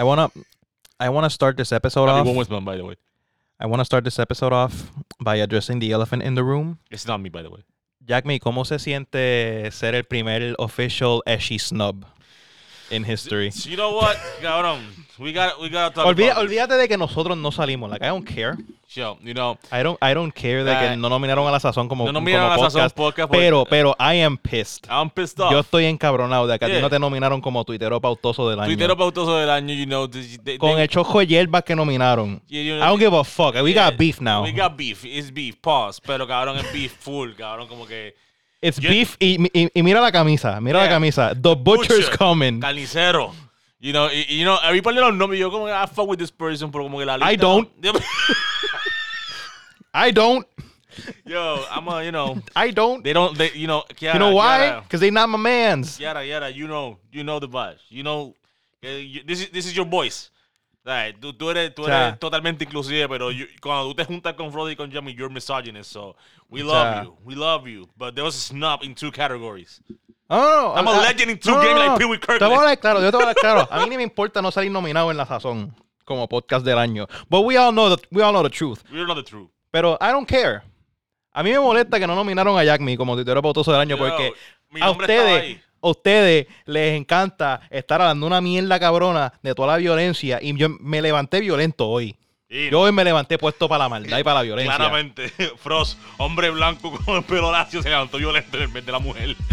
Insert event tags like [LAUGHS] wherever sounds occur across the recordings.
I wanna I wanna start this episode off. Women's Month, by the way. I wanna start this episode off by addressing the elephant in the room. It's not me, by the way. Jack me, ¿cómo se siente ser el primer official Eshy snub in history? [LAUGHS] You know what, cabrón? We got we got to talk Olvida- about olvídate de que nosotros no salimos. Like I don't care. Yo, you know, I don't I don't care de que no nominaron a la sazón como, no nominaron como a la Sazón podcast, pero pero I am pissed. I'm pissed off. Yo estoy encabronado de que a ti Yeah. no te nominaron como tuitero pautoso del año. Tuitero pautoso del año, you know, they- they- Con el chojo de hierbas que nominaron. yeah, you I don't give a fuck. We yeah, got beef now. We got beef. It's beef. Pause. Pero cabrón, es beef full, cabrón, como que It's Yo- beef y, y- y mira la camisa, mira la Yeah. camisa. The butcher's Butcher. coming. carnicero. You know, y, you know, por los nombres, yo como que I fuck with this person, pero como que la lista. I don't. [LAUGHS] I don't. Yo, I'm a, you know, I don't. they don't, they, you know, Kiara, You know why? Because they not my mans. Yara, yara, you know, you know the vibes. You know, eh, you- this is, this is your voice. Right, tú, tú eres, tú O sea- eres totalmente inclusive, pero you- cuando tú te juntas con Frody y con Jamie, you're misogynist. So we O love sea- you, we love you. But there was a snub in two categories. No, no, no. I'm a legend in two games like Pee Wee Te voy a Kirkland. hablar claro, yo te voy a hablar claro. A mí ni me importa no salir nominado en la sazón como podcast del año. But we all know the, we all know the truth. We're not the truth. Pero I don't care. A mí me molesta que no nominaron a Jack Me como tuitero pautoso del año Yo, porque a ustedes. A ustedes les encanta estar hablando una mierda cabrona de toda la violencia y yo me levanté violento hoy. Yo hoy me levanté puesto para la maldad y para la violencia. Claramente, [LAUGHS] Frost, hombre blanco con el pelo lacio, se levantó violento en el mes de la mujer. [LAUGHS]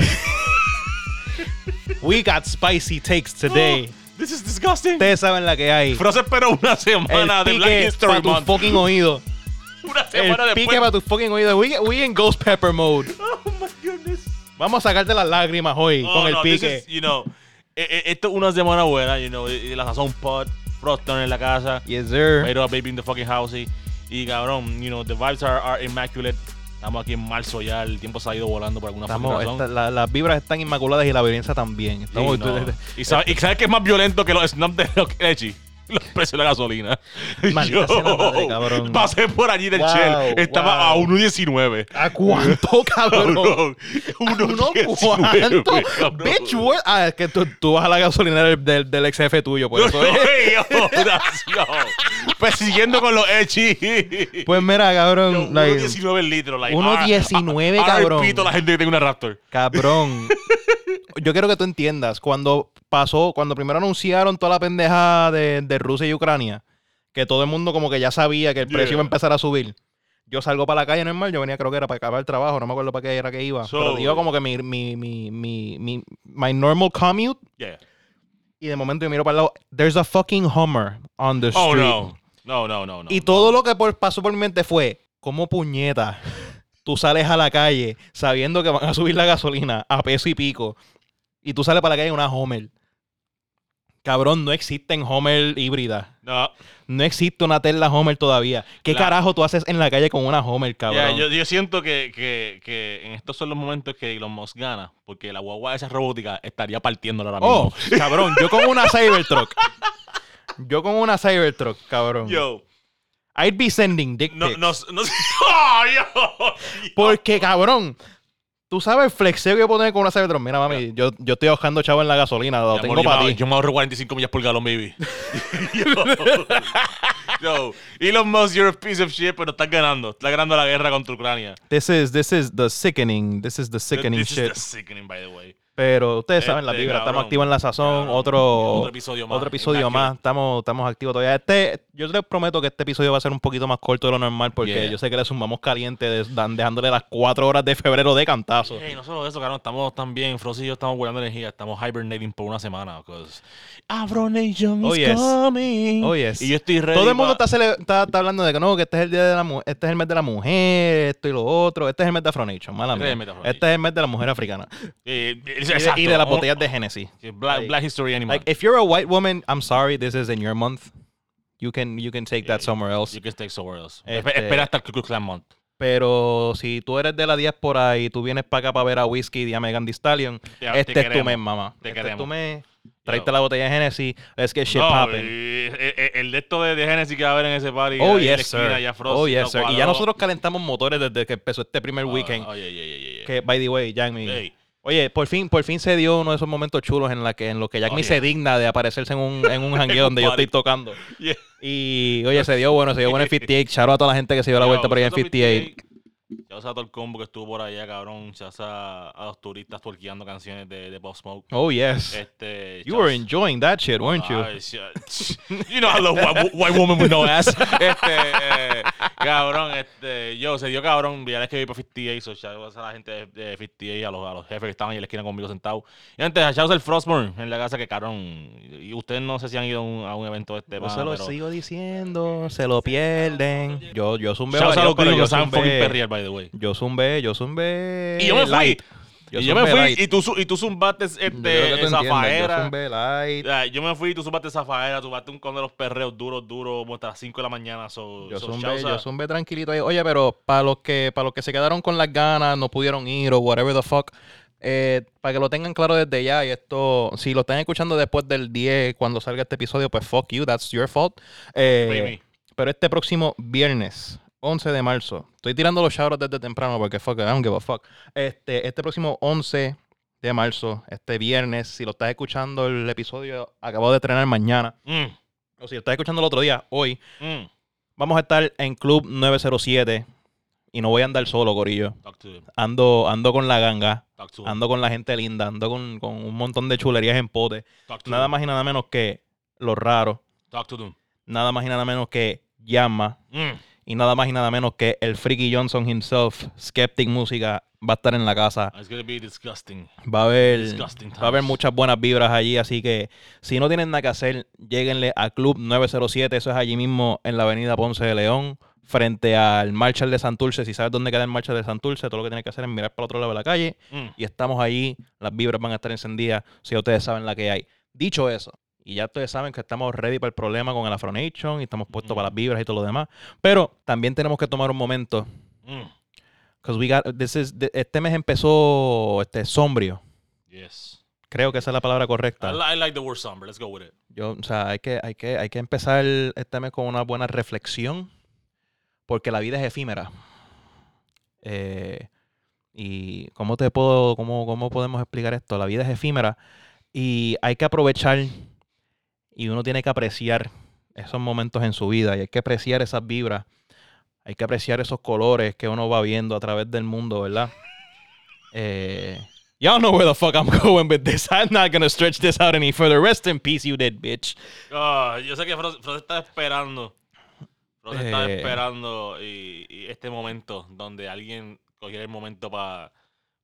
We got spicy takes today. This is disgusting. Ustedes saben la que hay. Frost esperó una El semana de Black pique History para tu Month. fucking oído. [LAUGHS] Una El semana pique después. para tu fucking oído. We, we in Ghost Pepper mode. Vamos a sacarte las lágrimas hoy Oh, con el no, pique. is, you know, eh, eh, esto es una semana buena, you know, la sazón pod, Froston en la casa, Yes, sir. made up baby in the fucking house, y, y cabrón, you know, the vibes are, are immaculate. Estamos aquí en marzo ya, el tiempo se ha ido volando por alguna Estamos, razón. esta- la- las vibras están inmaculadas y la violencia también. Y, Estamos, no. y, sabe- y sabes que es más violento que los snaps de los Echi. [LAUGHS] Los precios de la gasolina. Maldita sea la madre, cabrón. pasé por allí del Wow, Shell. Estaba wow. a 1.19. ¿A cuánto, [LAUGHS] cabrón? Cabrón, ¿Uno 1.19, cuánto? cabrón. Bitch, what? Ah, es que tú, tú vas a la gasolinera del, del, del ex jefe tuyo, por eso es. [LAUGHS] Yo, that's- yo. Persiguiendo con los Echi. Pues mira, cabrón. like, 1.19 litros. Like, 1.19, ahora cabrón. repito la gente que tiene una Raptor. Cabrón. Yo quiero que tú entiendas, cuando pasó, cuando primero anunciaron toda la pendeja de, de Rusia y Ucrania, que todo el mundo como que ya sabía que el precio Yeah. iba a empezar a subir. Yo salgo para la calle normal, yo venía creo que era para acabar el trabajo, no me acuerdo para qué era que iba. So- pero iba como que mi, mi, mi, mi, mi, my normal commute Yeah. y de momento yo miro para el lado, there's a fucking Hummer on the street. Oh, no. No, no, no, no. Y todo lo que por- pasó por mi mente fue, ¿cómo puñeta? Tú sales a la calle sabiendo que van a subir la gasolina a peso y pico. Y tú sales para la calle en una Homer. Cabrón, no existen Homer híbridas. No. No existe una Tesla Homer todavía. ¿Qué La- carajo tú haces en la calle con una Homer, cabrón? yo, yo siento que, que, que en estos son los momentos que Elon Musk gana, porque la guagua esa robótica estaría partiéndola ahora Oh, mismo. [LAUGHS] cabrón, yo con una Cybertruck. Yo con una Cybertruck, cabrón. Yo, I'd be sending dick no, pics. no, no, [LAUGHS] ¡Oh, yo! Porque, cabrón, tú sabes el flexeo que yo puedo tener con una Cybertruck. Mira, mami, yo, yo estoy ahorrando chavo en la gasolina. Lo tengo para me- ti. Yo me ahorro 45 millas por galón, baby. [LAUGHS] [LAUGHS] yo, yo, Elon Musk, you're a piece of shit, pero estás ganando. Estás ganando la guerra contra Ucrania. This is, this is the sickening. This is the sickening This shit. is the sickening, by the way. Pero ustedes saben la Este, vibra. Estamos activos en la sazón. cabrón. Otro, Otro episodio más. Otro episodio más. Estamos, estamos activos todavía. Este, yo les prometo que este episodio va a ser un poquito más corto de lo normal porque Yeah. yo sé que le sumamos caliente de- dejándole las cuatro horas de febrero de cantazo. Hey, no solo eso, cabrón, estamos también, Frost y yo estamos guardando energía, estamos hibernating por una semana, because Afro Nation Oh, is coming. Oh, yes. Y yo estoy ready Todo el mundo pa- está, está, está hablando de que no, que este es el día de la este es el mes de la mujer, esto y lo otro. Este es el mes de Afronation, mala Este es mía. Este es el mes de la mujer africana. Eh, eh, exacto. [LAUGHS] y de las botellas de Genesis. Black, Like- Black History Animal. Like, if you're a white woman, I'm sorry, this is in your month. You can, you can take that somewhere else. you can take somewhere else. Este- Espe- Espera hasta el Ku Klux Klan Month. Pero si tú eres de la diáspora y tú vienes para acá para ver a Whiskey y a Megan Thee Stallion, te este es tu mes, mamá. Te este es tu mes. Tráete la botella de Genesis. Let's get shit No, popping. eh, eh, el de esto de, de Genesis que va a haber en ese party. Oh, yes, esquina, sir. Frost, Oh, no yes, sir. Y ya nosotros calentamos motores desde que empezó este primer Ah, weekend. oh, yeah, yeah, yeah, yeah, yeah. Que, by the way, Jamie, Hey, Oye, por fin, por fin se dio uno de esos momentos chulos en la que en los que Jack Oh, me yeah. se digna de aparecerse en un, en un [LAUGHS] jangueo donde yo estoy tocando. Yeah. Y oye, se dio bueno, se dio bueno en [LAUGHS] 58. Shout out a toda la gente que se dio la vuelta por ahí en 58. Ya usa todo el combo que estuvo por allá, cabrón. Ya usa a los turistas tuerqueando canciones de, de Pop Smoke. Oh yes. Este, You were shouts- enjoying that shit, weren't you? Ay, [LAUGHS] you know I love white, white woman with no ass. [LAUGHS] Este, eh, cabrón, este, yo, se dio cabrón, ya es que vi por 58, so shout out a la gente de, de 58, a los, a los jefes que estaban ahí en la esquina conmigo sentados. Y antes, shout out al Frostburn en la casa que cabrón, y ustedes no sé si han ido a un, a un evento de este Yo se lo pero sigo diciendo, se lo pierden. Yo, yo zumbé shout out a los gringos yo que saben fucking perrear, by the way. yo zumbé, yo zumbé Y yo me fui. light. y yo me fui light. y tú, y tú zumbaste este, Yo Yo Zafaera. light. Yo me fui y tú zumbaste Zafaera, tú zumbaste un con de los perreos duros, duros, como hasta las 5 de la mañana. So, Yo so zumbé, yo zumbé tranquilito ahí. Oye, pero para los que para los que se quedaron con las ganas, no pudieron ir o whatever the fuck, eh, para que lo tengan claro desde ya y esto, si lo están escuchando después del 10 cuando salga este episodio, pues fuck you, that's your fault. Eh, pero este próximo viernes, 11 de marzo, estoy tirando los shoutouts desde temprano porque fuck, I don't give a fuck. Este, este próximo 11 de marzo, este viernes, si lo estás escuchando el episodio, acabo de estrenar mañana, Mm, o si lo estás escuchando el otro día, hoy, mm. Vamos a estar en Club 907 y no voy a andar solo, Corillo. Ando, ando con la ganga, ando con la gente linda, ando con, con un montón de chulerías en pote. Nada them. más y nada menos que Los Raros, Talk to them. nada más y nada menos que Yama Mm. Y nada más y nada menos que el Freaky Johnson himself, Skeptic Música, va a estar en la casa. It's gonna be disgusting. Va a haber, Disgusting va a haber muchas buenas vibras allí, así que si no tienen nada que hacer, lleguenle a Club 907, eso es allí mismo en la avenida Ponce de León, frente al Marshall de Santurce. Si sabes dónde queda el Marshall de Santurce, todo lo que tienes que hacer es mirar para el otro lado de la calle Mm. y estamos allí, las vibras van a estar encendidas, si ustedes saben la que hay. Dicho eso, y ya ustedes saben que estamos ready para el problema con el Afro Nation y estamos puestos Ujú. para las vibras y todo lo demás, pero también tenemos que tomar un momento Mm. We got, this is, este mes empezó este, sombrio. Yes. Creo que esa es la palabra I, correcta. li- I like the word somber. Let's go with it. Yo, o sea, hay que, hay, que, hay que empezar este mes con una buena reflexión. Porque la vida es efímera. Eh, y cómo te puedo, cómo, cómo podemos explicar esto? La vida es efímera. Y hay que aprovechar y uno tiene que apreciar esos momentos en su vida. Y hay que apreciar esas vibras. Hay que apreciar esos colores que uno va viendo a través del mundo, ¿verdad? Eh, y'all know where the fuck I'm [LAUGHS] going with this. I'm not gonna stretch this out any further. Rest in peace, you dead bitch. Ah, yo sé que Frost, está esperando. Frost está Eh. esperando y, y este momento donde alguien cogiera el momento para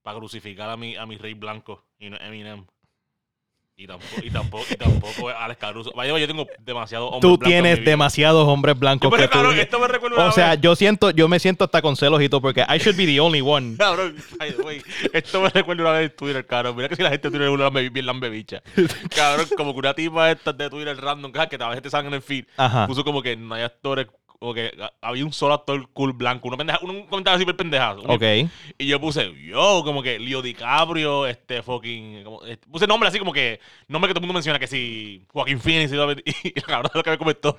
crucificar a mi, a mi rey blanco y no Eminem. Y tampoco, y tampoco, y tampoco Alex Caruso. Vaya, yo tengo demasiado hombres Tú blancos mi tienes demasiados hombres Yo blancos me que tú. recuerdo- esto me recuerda una O sea, vez. yo siento, yo me siento hasta con celos y todo porque I should be the only one. [LAUGHS] Cabrón, ay, esto me recuerda una vez en Twitter, cabrón. Mira que si la gente de Twitter es una bien lambebicha. Cabrón, como que una tipa esta de Twitter random, que a veces te salen en el feed, Ajá. puso como que no hay actores, como que ah, había un solo actor cool blanco, uno pendeja, un comentario súper pendejazo. Ok. Y yo puse, yo, como que Leo DiCaprio, este fucking. como- este, puse nombre así como que. Nombre que todo el mundo menciona, que si. Joaquín Phoenix y, y, [LAUGHS] y la cabrona lo que me comentó.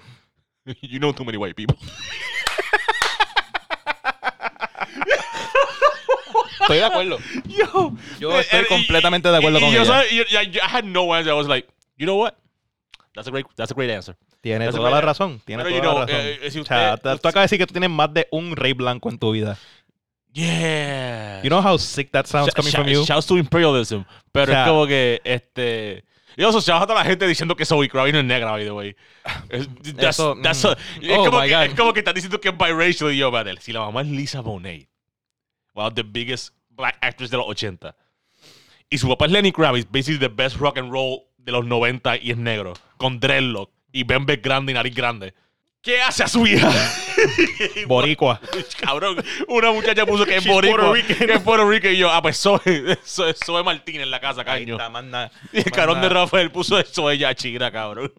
You know too many white people. Estoy de acuerdo. Yo. Yo estoy Eh, eh, y- completamente de acuerdo con yo, ella. sabes, y- y- I had no answer. I was like, you know what? That's a great, that's a great answer. Tiene toda la razón. Tiene Pero, toda you la razón. eh, si o sea, usted- tú acabas de decir que tú tienes más de un rey blanco en tu vida. Yeah. You know how sick that sounds Sh- coming sh- from you? Shouts to imperialism. Pero O sea- es como que, este... Yo so shout out a la gente diciendo que Zoe Kravitz no es negra, by the way. Es, [LAUGHS] that's- Eso, that's mm. a- es, Oh como que, God. es como que están diciendo que es biracial y yo, madre, si la mamá es Lisa Bonet, one of the biggest black actors de los 80, y su papá es Lenny Kravitz, basically the best rock and roll de los 90 y es negro, con dreadlock y bembes grande y nariz grande. ¿Qué hace a su hija? [LAUGHS] Boricua. Cabrón, una muchacha puso que es [LAUGHS] boricua, que es Puerto Rico y yo, ah, pues Zoe, Zoe, Martínez en la casa, Ahí caño. está, más nada. Y el Más cabrón de. Rafael puso eso ella chira, cabrón.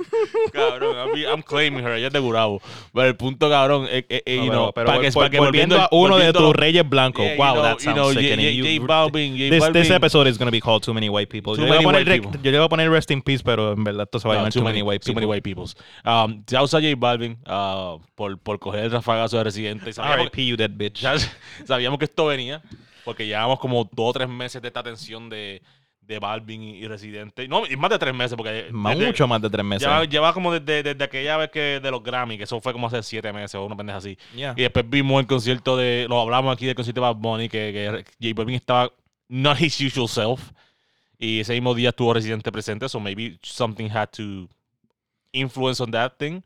[LAUGHS] cabrón, I'm, I'm claiming her, ella es de Gurabo. Pero el punto, cabrón, es que, eh, No, you pero- know, pero pa' vol- que- que volviendo volviendo- a uno de volviendo- tus reyes blancos. Yeah, you wow, know- that you sounds know, J- sickening. J- You- J Balvin, J This, this Balvin. episode is going to be called Too Many White People. Too Yo le, iba a many poner, white people. yo le iba a poner Rest in Peace, pero en verdad esto se va a llamar Too, Many White Too People. many white peoples. Um, ya usa J Balvin uh, por, por coger el rafagazo de Residente. R.I.P. you dead bitch. ya [LAUGHS] sabíamos que esto venía. Porque llevamos como dos o tres meses de esta tensión de, de Balvin y, y Residente. No, y más de tres meses, porque Más- desde- mucho más de tres meses. Lleva, lleva como desde, desde aquella vez que de los Grammy, que eso fue como hace siete meses o una pendeja así. Yeah. Y después vimos el concierto de. Lo hablamos aquí del concierto de Bad Bunny, que, que J Balvin estaba not his usual self. Y ese mismo día estuvo Residente presente, so maybe something had to influence on that thing.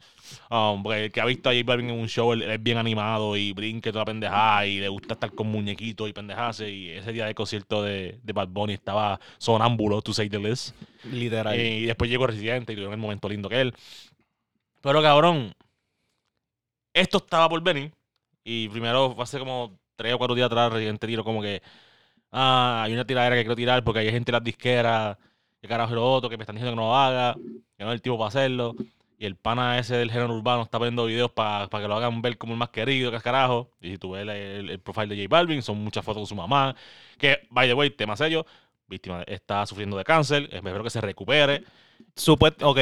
Um, porque el que ha visto a J Balvin en un show, él, él es bien animado y brinque toda pendejada y le gusta estar con muñequitos y pendejarse. Y ese día del concierto de, de Bad Bunny estaba sonámbulo, to say the least. Literal. Eh, y después llegó Residente y tuvieron el momento lindo que él. Pero cabrón, esto estaba por venir. Y primero, hace como tres o cuatro días atrás, Residente tiró como que. Ah, hay una tiradera que quiero tirar porque hay gente en las disqueras. Que carajo es lo otro, que me están diciendo que no lo haga. Que no es el tipo para hacerlo. Y el pana ese del género urbano está poniendo videos para que lo hagan ver como el más querido, que es carajo. Y si tú ves el, el- el profile de J Balvin, son muchas fotos con su mamá. Que, by the way, tema serio, víctima está sufriendo de cáncer. Espero que se recupere. Supuest- ok,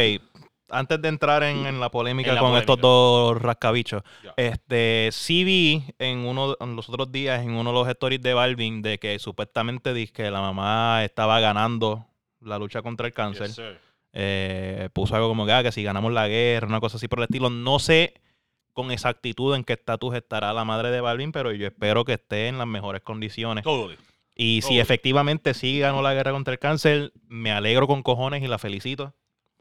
antes de entrar en, en la polémica En la con polémica. estos dos rascabichos, este, sí vi en uno en los otros días en uno de los stories de Balvin de que supuestamente dice que la mamá estaba ganando la lucha contra el cáncer. Yes. Eh, puso algo como que, ah, que si ganamos la guerra, una cosa así por el estilo. No sé con exactitud en qué estatus estará la madre de Balvin, pero yo espero que esté en las mejores condiciones. Totally. Y si efectivamente sí ganó la guerra contra el cáncer, me alegro con cojones y la felicito.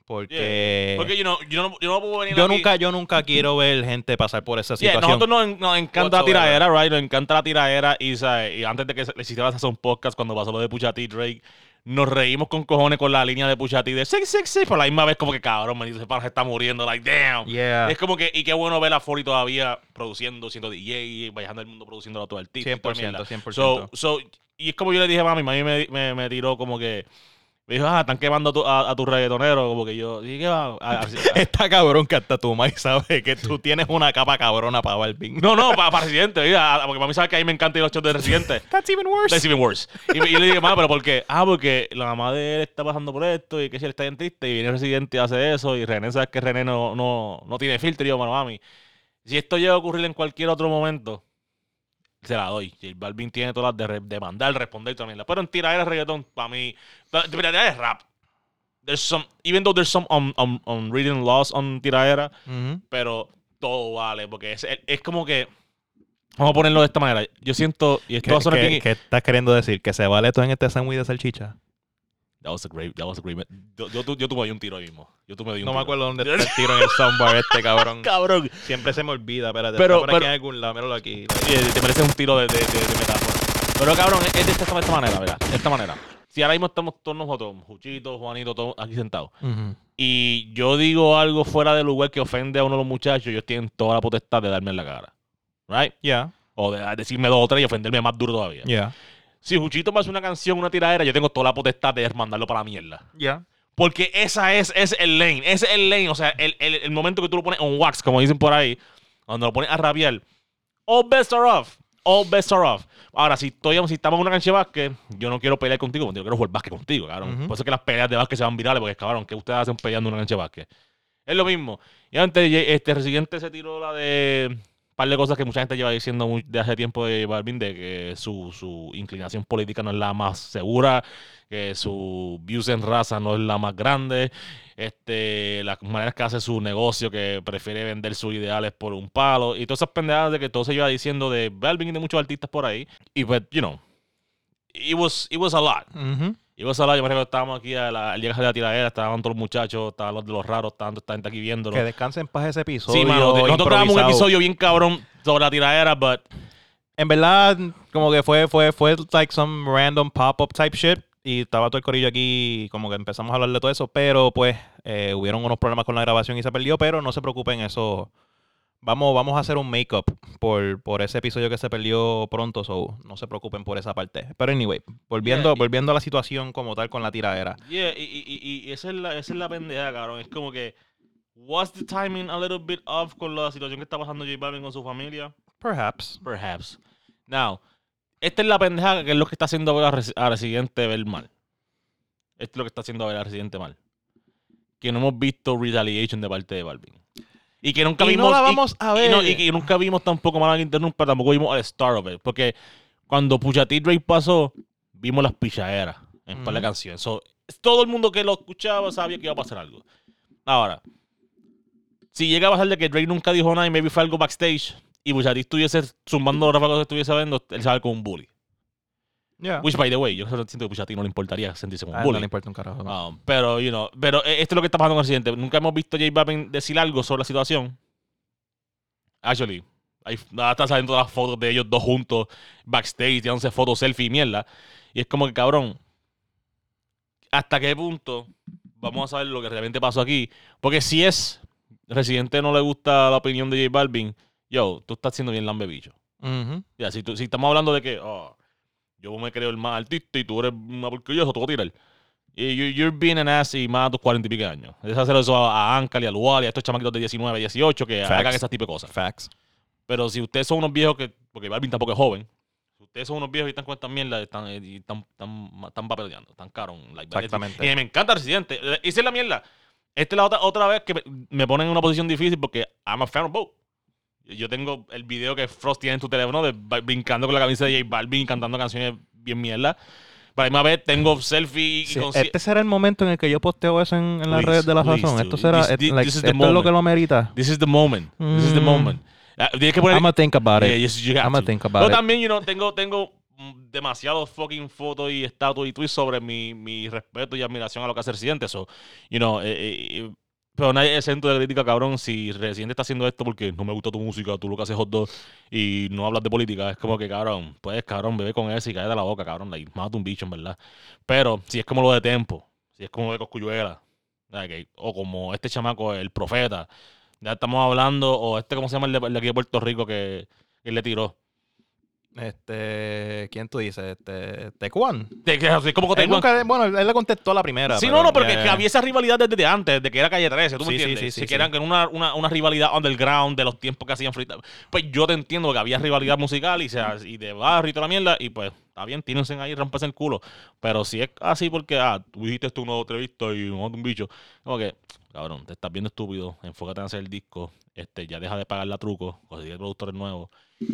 Porque, Porque you know, yo, no, yo no puedo venir yo aquí- nunca, yo nunca quiero ver gente pasar por esa Yeah, situación. nosotros nos, nos encanta la tiradera, right? Nos encanta la tiradera. Y, y antes de que se- le hicieras hacer un podcast, cuando pasó lo de y Drake, nos reímos con cojones con la línea de Pusha T de 666. Por la misma vez, como que cabrón, me dice, pana se está muriendo. Like, damn. Yeah. Es como que, y qué bueno ver a Fori todavía produciendo, siendo DJ, viajando el mundo produciendo a todo artista. y toda 100%, mierda. 100%. So, so, y es como yo le dije a mami, mami me, me, me tiró como que, me dijo, ah, están quemando a tu, a, a tu reggaetonero, como que yo, ¿y qué va? A- [LAUGHS] Está cabrón que hasta tu mãe sabe que tú tienes una capa cabrona para Balvin. no, no, para, para Residente, mira, porque mami sabe que a mí me encantan los shows de Residente. [LAUGHS] That's even worse. That's even worse. Y, y yo le dije, mamá, ¿pero por qué? Ah, porque la mamá de él está pasando por esto y que si él está bien triste y viene el Residente y hace eso y René sabe que René no, no, no tiene filtro. Y yo, bueno, mami, si esto llega a ocurrir en cualquier otro momento, se la doy. J Balvin tiene todas las de re- demandar, responder también. Pero en tiradera reggaetón, para mí, de tiradera es rap. There's some, even though there's some on, on, on reading laws on tiradera, pero todo vale, porque es, es como que, vamos a ponerlo de esta manera, yo siento, y esto ¿Qué, va a sonar qué- bien- qué estás queriendo decir? ¿Que se vale todo en este sándwich de salchicha? That was a great, that was a great. Yo, yo, yo tuve ahí un tiro ahí mismo. Yo tuve ahí un No me tiro. acuerdo dónde [LAUGHS] está el tiro en el soundbar este, cabrón. [LAUGHS] Cabrón. Siempre se me olvida, espérate. Pero- está por aquí pero- en algún lado, míralo aquí. Sí, te mereces un tiro de, de, de- de metáfora. Pero cabrón, es de esta, de esta manera, ¿verdad? De esta manera. Si ahora mismo estamos todos nosotros, Juchito, Juanito, todos aquí sentados, Ujú. y yo digo algo fuera del lugar que ofende a uno de los muchachos, ellos tienen toda la potestad de darme en la cara. ¿Right? Ya, O de decirme dos o tres y ofenderme más duro todavía. ya, Si Juchito me hace una canción, una tiradera, yo tengo toda la potestad de mandarlo para la mierda. ya. Porque esa es, es el lane. Ese es el lane. O sea, el, el, el momento que tú lo pones on wax, como dicen por ahí, cuando lo pones a rabiar. All best are off. All best are off. Ahora, si, estoy, si estamos en una cancha de básquet, yo no quiero pelear contigo, yo quiero jugar básquet contigo, cabrón. Ujú. Por eso es que las peleas de básquet se van virales, porque cabrón, que ustedes hacen peleando en una cancha de básquet. Es lo mismo. Y antes, este Residente se tiró la de par de cosas que mucha gente lleva diciendo muy- de hace tiempo de Balvin, de que su, su inclinación política no es la más segura, que su views en raza no es la más grande, este, las maneras que hace su negocio, que prefiere vender sus ideales por un palo, y todas esas pendejadas de que todo se lleva diciendo de Balvin y de muchos artistas por ahí. Y pues, you know, it was, it was a lot. Ujú. It was a lot. Yo me recuerdo que estábamos aquí al llegar de la tiradera, estaban todos los muchachos, estaban los de los raros, estaban toda esta gente aquí viéndolo. Que descanse en paz ese episodio. Sí, mano, nosotros grabamos un episodio bien cabrón sobre la tiradera, but En verdad, como que fue, fue, fue like some random pop-up type shit. Y estaba todo el corillo aquí, como que empezamos a hablar de todo eso. Pero pues, eh, hubieron unos problemas con la grabación y se perdió. Pero no se preocupen, eso. Vamos, vamos a hacer un make-up por, por ese episodio que se perdió pronto. So, no se preocupen por esa parte. Pero anyway, volviendo, Yeah, volviendo a la situación como tal con la tiradera. Yeah, y, y, y, esa, es la, esa es la pendeja, cabrón. Es como que, was the timing a little bit off con la situación que está pasando J Balvin con su familia? Perhaps. Perhaps. Now, esta es la pendeja que es lo que está haciendo ver a, Resi- a Residente ver mal. Esto es lo que está haciendo a Residente mal. Que no hemos visto retaliation de parte de Balvin. Y que nunca Y vimos. no la vamos a y ver. no- y que nunca vimos tampoco, interrumpa, tampoco vimos al star of it. Porque cuando y Drake pasó, vimos las pichaderas en de Ujú. canciones. So, todo el mundo que lo escuchaba sabía que iba a pasar algo. Ahora, si llega a pasar de que Drake nunca dijo nada y maybe fue algo backstage y Pusha T estuviese zumbando los ráfagos que estuviese viendo, él sabe como un bully. Yeah. Which, by the way, yo siento que Pusha T no le importaría sentirse como A un él no bully. le importa un carajo. no. Um, pero, you know, pero eh, esto es lo que está pasando con el presidente. Nunca hemos visto a J Balvin decir algo sobre la situación. Actually, ahí nada, están saliendo las fotos de ellos dos juntos, backstage, tirándose fotos, selfie y mierda. Y es como que, cabrón, ¿hasta qué punto vamos a saber lo que realmente pasó aquí? Porque si es, Residente no le gusta la opinión de J Balvin, yo, tú estás siendo bien lambe bicho. Ujú. Ya, si, tú- si estamos hablando de que oh, yo me creo el más artista y tú eres una porquería, eso te voy a tirar. Y you- you're being an ass y más a tus cuarenta y pico años. Es hacer eso a, a Ankal y a Lual y a estos chamaquitos de 19, 18 que Facts. hagan ese tipo de cosas. Facts. Pero si ustedes son unos viejos que, porque Balvin tampoco es joven, si ustedes son unos viejos y están con estas mierdas, están, eh, y están, están, están papeleando, están caros. Like, Exactamente. Y me encanta Residente. Eh, Esa es la mierda. Esta es la otra, otra vez que me, me ponen en una posición difícil porque I'm a fan of both. Yo tengo el video que Frost tiene en tu teléfono de brincando con la camisa de J Balvin y cantando canciones bien mierda. Para la misma vez tengo selfie y Sí, este será el momento en el que yo posteo eso en, en las redes de la please, razón. dude. Esto será, This- this- like, this esto es lo que lo merita. This is the moment. This is the Mm. moment. Ah, tienes que poner. I'm gonna think about Yeah, it. got I'm gonna think about Pero it. también, you know, tengo, tengo mm, demasiados fucking fotos y estatuas y tweets sobre mi, mi respeto y admiración a lo que hace Residente. So, you know, eh, eh, eh, pero nadie es exento de crítica, cabrón. Si Residente está haciendo esto porque no me gusta tu música, tú lo que haces hot dog y no hablas de política, es como que, cabrón, puedes, cabrón, bebe con eso y cae de la boca, cabrón. Like, mata un bicho, en verdad. Pero si es como lo de Tempo, si es como lo de Coscuyuela, o como este chamaco, el profeta, ya estamos hablando, o este, ¿cómo se llama el de, aquí de Puerto Rico que, le tiró? Este, ¿quién tú dices? Este, Tecuan. De que- Él nunca- bueno, él le contestó la primera. Sí, no, no, pero que, ya- que había esa rivalidad desde antes, de que era Calle 13, ¿tú me Sí, sí, entiendes? sí, sí, que sí. eran que era una, una, una rivalidad underground de los tiempos que hacían freestyle. Pues yo te entiendo que había rivalidad musical y, sea, y de barrio y toda la mierda, y pues está bien, tírense ahí, rompense el culo. Pero si es así porque, ah, tú dijiste esto una entrevista y no un bicho, como que, cabrón, te estás viendo estúpido, enfócate en hacer el disco, este, ya deja de pagar la truco, conseguir productores nuevos.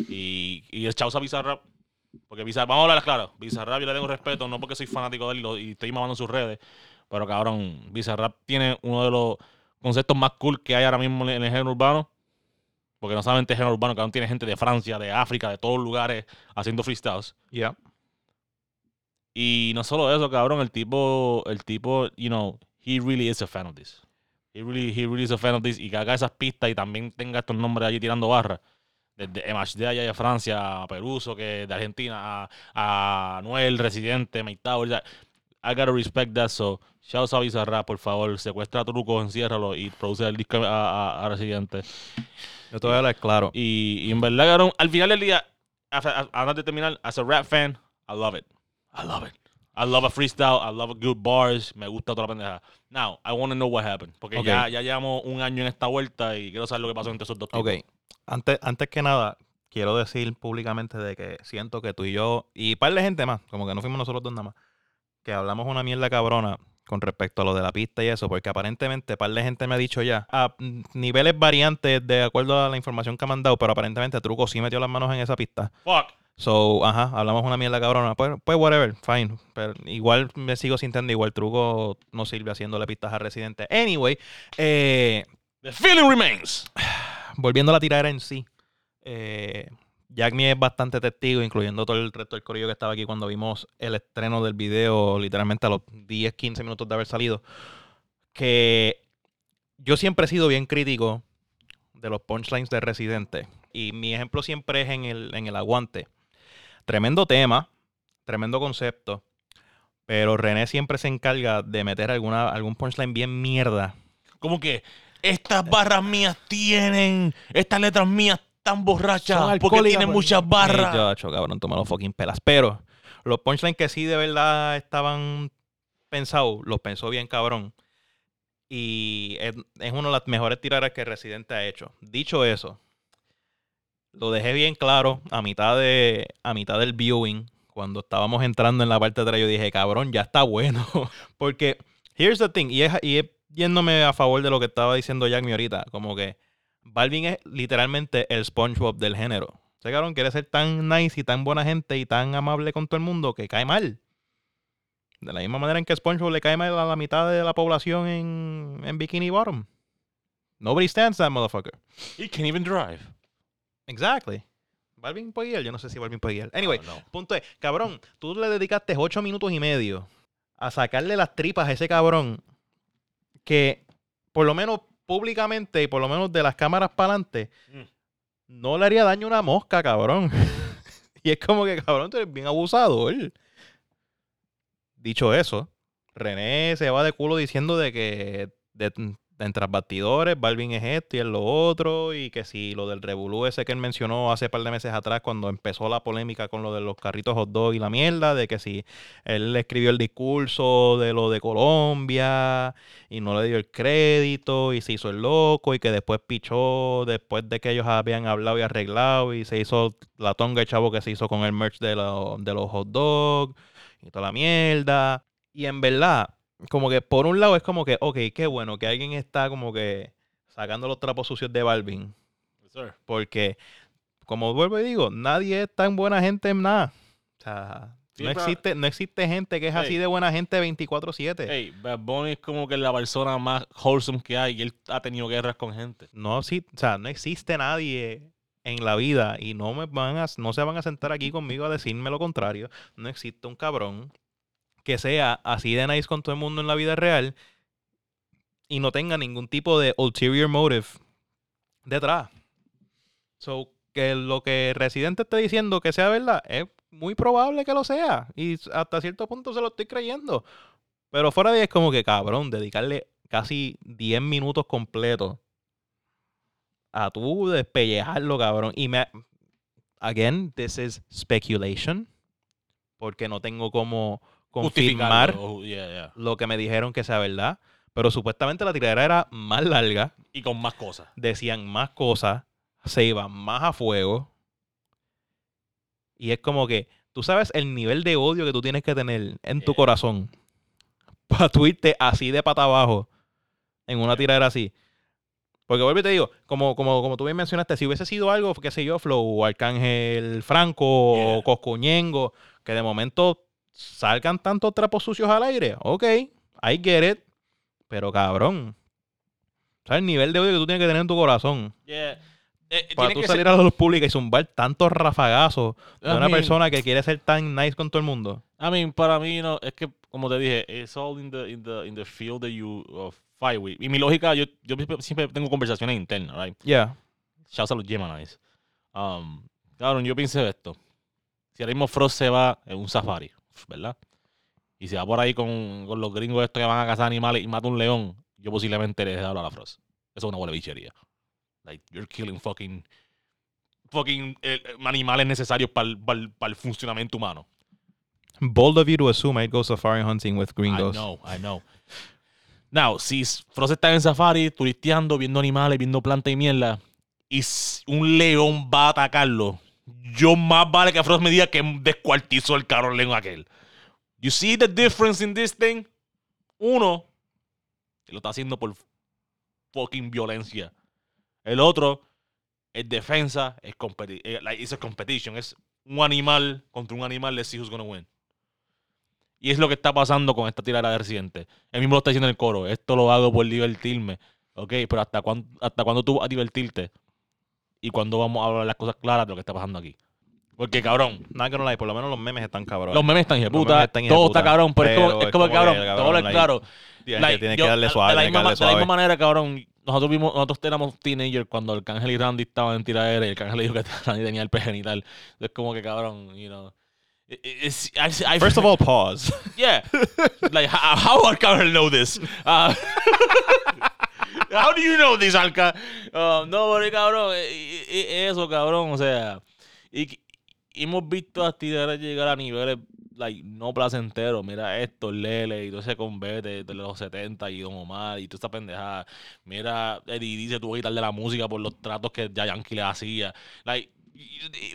Y, y el chausa Bizarrap, porque Bizarrap, vamos a hablar claro, Bizarrap yo le tengo respeto, no porque soy fanático de él y, lo- y estoy mamando en sus redes, pero cabrón, Bizarrap tiene uno de los conceptos más cool que hay ahora mismo en el género urbano. Porque no solamente género urbano, cabrón, tiene gente de Francia, de África, de todos lugares haciendo freestyles. Yeah. Y no solo eso, cabrón, el tipo, el tipo, you know, he really is a fan of this. He really, he really is a fan of this. Y que haga esas pistas y también tenga estos nombres allí tirando barras. Desde MHD allá de Francia, a Peruso, que de Argentina, a, a Noel, Residente, ya. I gotta respect that. So, shout out a Bizarrap, por favor. Secuestra a Truco, enciérralo y produce el disco a, a- a Residente. Yo te voy a hablar claro. Y, y en verdad, cabrón, al final del día, antes de terminar, as a rap fan, I love it. I love it. I love a freestyle. I love a good bars. Me gusta toda la pendeja. Now, I want to know what happened. Porque Ok. ya, ya llevamos un año en esta vuelta y quiero saber lo que pasó entre esos dos tipos. Ok. Antes, antes que nada, quiero decir públicamente de que siento que tú y yo, y par de gente más, como que no fuimos nosotros dos nada más, que hablamos una mierda cabrona con respecto a lo de la pista y eso, porque aparentemente par de gente me ha dicho ya, a niveles variantes de acuerdo a la información que me han dado, pero aparentemente Truco sí metió las manos en esa pista. Fuck. So, ajá, hablamos una mierda cabrona. Pues, pues whatever, fine. Pero igual me sigo sintiendo igual Truco no sirve haciéndole pistas a Residente. Anyway, eh, The feeling remains. [SIGHS] volviendo a la tiradera en sí, eh, Jack Me es bastante testigo, incluyendo todo el resto del corillo que estaba aquí cuando vimos el estreno del video, literalmente a los 10, 15 minutos de haber salido, que yo siempre he sido bien crítico de los punchlines de Residente. Y mi ejemplo siempre es en el, en el aguante. Tremendo tema, tremendo concepto, pero René siempre se encarga de meter alguna, algún punchline bien mierda Como que estas barras mías tienen, estas letras mías tan borrachas Son porque alcohólicas, tienen pues. muchas barras. Sí, chacho, cabrón, tú me lo fucking pelas. Pero los punchlines que sí de verdad estaban pensados, los pensó bien cabrón. Y es, es una de las mejores tiradas que Residente ha hecho. Dicho eso, lo dejé bien claro a mitad, de, a mitad del viewing. Cuando estábamos entrando en la parte de atrás, yo dije, cabrón, ya está bueno. [LAUGHS] Porque, here's the thing, y es, y es yéndome a favor de lo que estaba diciendo Jack me ahorita, como que Balvin es literalmente el SpongeBob del género. Ese cabrón quiere ser tan nice y tan buena gente y tan amable con todo el mundo que cae mal. De la misma manera en que SpongeBob le cae mal a la mitad de la población en, en Bikini Bottom. Nobody stands that motherfucker. He can't even drive. Exactly. Balvin puede guiar, yo no sé si Balvin puede guiar. Anyway, No, no. punto es, cabrón, tú le dedicaste ocho minutos y medio a sacarle las tripas a ese cabrón que por lo menos públicamente y por lo menos de las cámaras para adelante Mm. no le haría daño a una mosca, cabrón. [LAUGHS] y es como que, cabrón, tú eres bien abusador. Dicho eso, René se va de culo diciendo de que de, entre bastidores, Balvin es esto y es lo otro, y que si lo del revolú ese que él mencionó hace par de meses atrás cuando empezó la polémica con lo de los carritos hot dog y la mierda, de que si él escribió el discurso de lo de Colombia y no le dio el crédito y se hizo el loco y que después pichó después de que ellos habían hablado y arreglado y se hizo la tonga el chavo que se hizo con el merch de, lo- de los hot dogs y toda la mierda. Y en verdad, como que por un lado es como que, ok, qué bueno que alguien está como que sacando los trapos sucios de Balvin. Yes, sir. Porque, como vuelvo y digo, nadie es tan buena gente en nada. O sea, no, existe, no existe gente que es así de buena gente 24-7. Hey, Bad Bunny es como que la persona más wholesome que hay y él ha tenido guerras con gente. No, sí, o sea, no existe nadie en la vida y no me van a, no se van a sentar aquí conmigo a decirme lo contrario. No existe un cabrón que sea así de nice con todo el mundo en la vida real y no tenga ningún tipo de ulterior motive detrás. So, que lo que Residente esté diciendo que sea verdad, es muy probable que lo sea. Y hasta cierto punto se lo estoy creyendo. Pero fuera de ahí es como que, cabrón, dedicarle casi 10 minutos completos a tú despellejarlo, cabrón. Y me. Again, this is speculation. Porque no tengo cómo confirmar Justificarlo. Yeah, yeah. lo que me dijeron que sea verdad. Pero supuestamente la tiradera era más larga. Y con más cosas. Decían más cosas. Se iban más a fuego. Y es como que. Tú sabes el nivel de odio que tú tienes que tener en tu Yeah. corazón. Para tú irte así de pata abajo. En una tiradera así. Porque vuelvo y te digo, como, como, como tú bien mencionaste, si hubiese sido algo, qué sé yo, Flow, o Arcángel Franco, o Coscuñengo, que de momento salgan tantos trapos sucios al aire, ok, I get it, pero cabrón, ¿sabes el nivel de odio que tú tienes que tener en tu corazón? Yeah. Eh, Para tiene tú que salir ser- a la luz pública y zumbar tantos rafagazos de I una mean, persona que quiere ser tan nice con todo el mundo. I mean, para mí, no, es que, como te dije, it's all in the, in the, in the field that you uh, fight with. Y mi lógica, yo, yo siempre- siempre tengo conversaciones internas, right? Yeah. Shouts a los Geminis. Um, cabrón, yo pienso esto. Si ahora mismo Frost se va en un safari, ¿verdad? Y se va por ahí con, con los gringos estos que van a cazar animales y mata un león, yo posiblemente le deje de hablar a Frost. Eso es una buena bichería. Like, you're killing fucking, fucking eh, animales necesarios para el funcionamiento humano. Bold of you to assume I'd go safari hunting with I gringos. know, I know. Now, si Frost está en safari, turisteando, viendo animales, viendo plantas y mierda, y un león va a atacarlo, yo más vale que Frost me diga que descuartizó el carro león aquel. You see the difference in this thing? Uno, que lo está haciendo por fucking violencia. El otro es defensa, es competi eh, like, it's a competition. Es un animal contra un animal, let's see who's gonna win. Y es lo que está pasando con esta tirada de Residente. Él mismo lo está diciendo en el coro. Esto lo hago por divertirme. Ok, pero ¿hasta cuándo, hasta cuándo tú vas a divertirte? ¿Y cuándo vamos a hablar las cosas claras de lo que está pasando aquí? Porque, cabrón, Nada que no hay, por lo menos los memes están cabrones. los memes están puta, todo está cabrón, pero, es como, pero es como, es como cabrón, te cabrón, voy a hablar like, claro. Tienes Like, que, tienes yo- que darle de- suave, de la, misma, darle de la misma suave. manera, cabrón, nosotros vimos, nosotros éramos teenagers cuando el Cángel y Randy estaban en tiradera y el Cángel le dijo que [LAUGHS] Randy tenía el genital. Es como que, cabrón, you know. it- it's- I- First of all, pause. [LAUGHS] Yeah. like, how, how Arcángel know this? Uh, [LAUGHS] how do you know this, Alca? Uh, no, pero cabrón, eh, eh, eh, eso, cabrón, o sea. Y, y hemos visto a tiradores llegar a niveles like, no placenteros. Mira esto, Lele y todo ese convete de los 70 y Don Omar y toda esta pendejada. Mira, Eddie dice tuvo que quitarle la música por los tratos que ya Yankee le hacía. Like,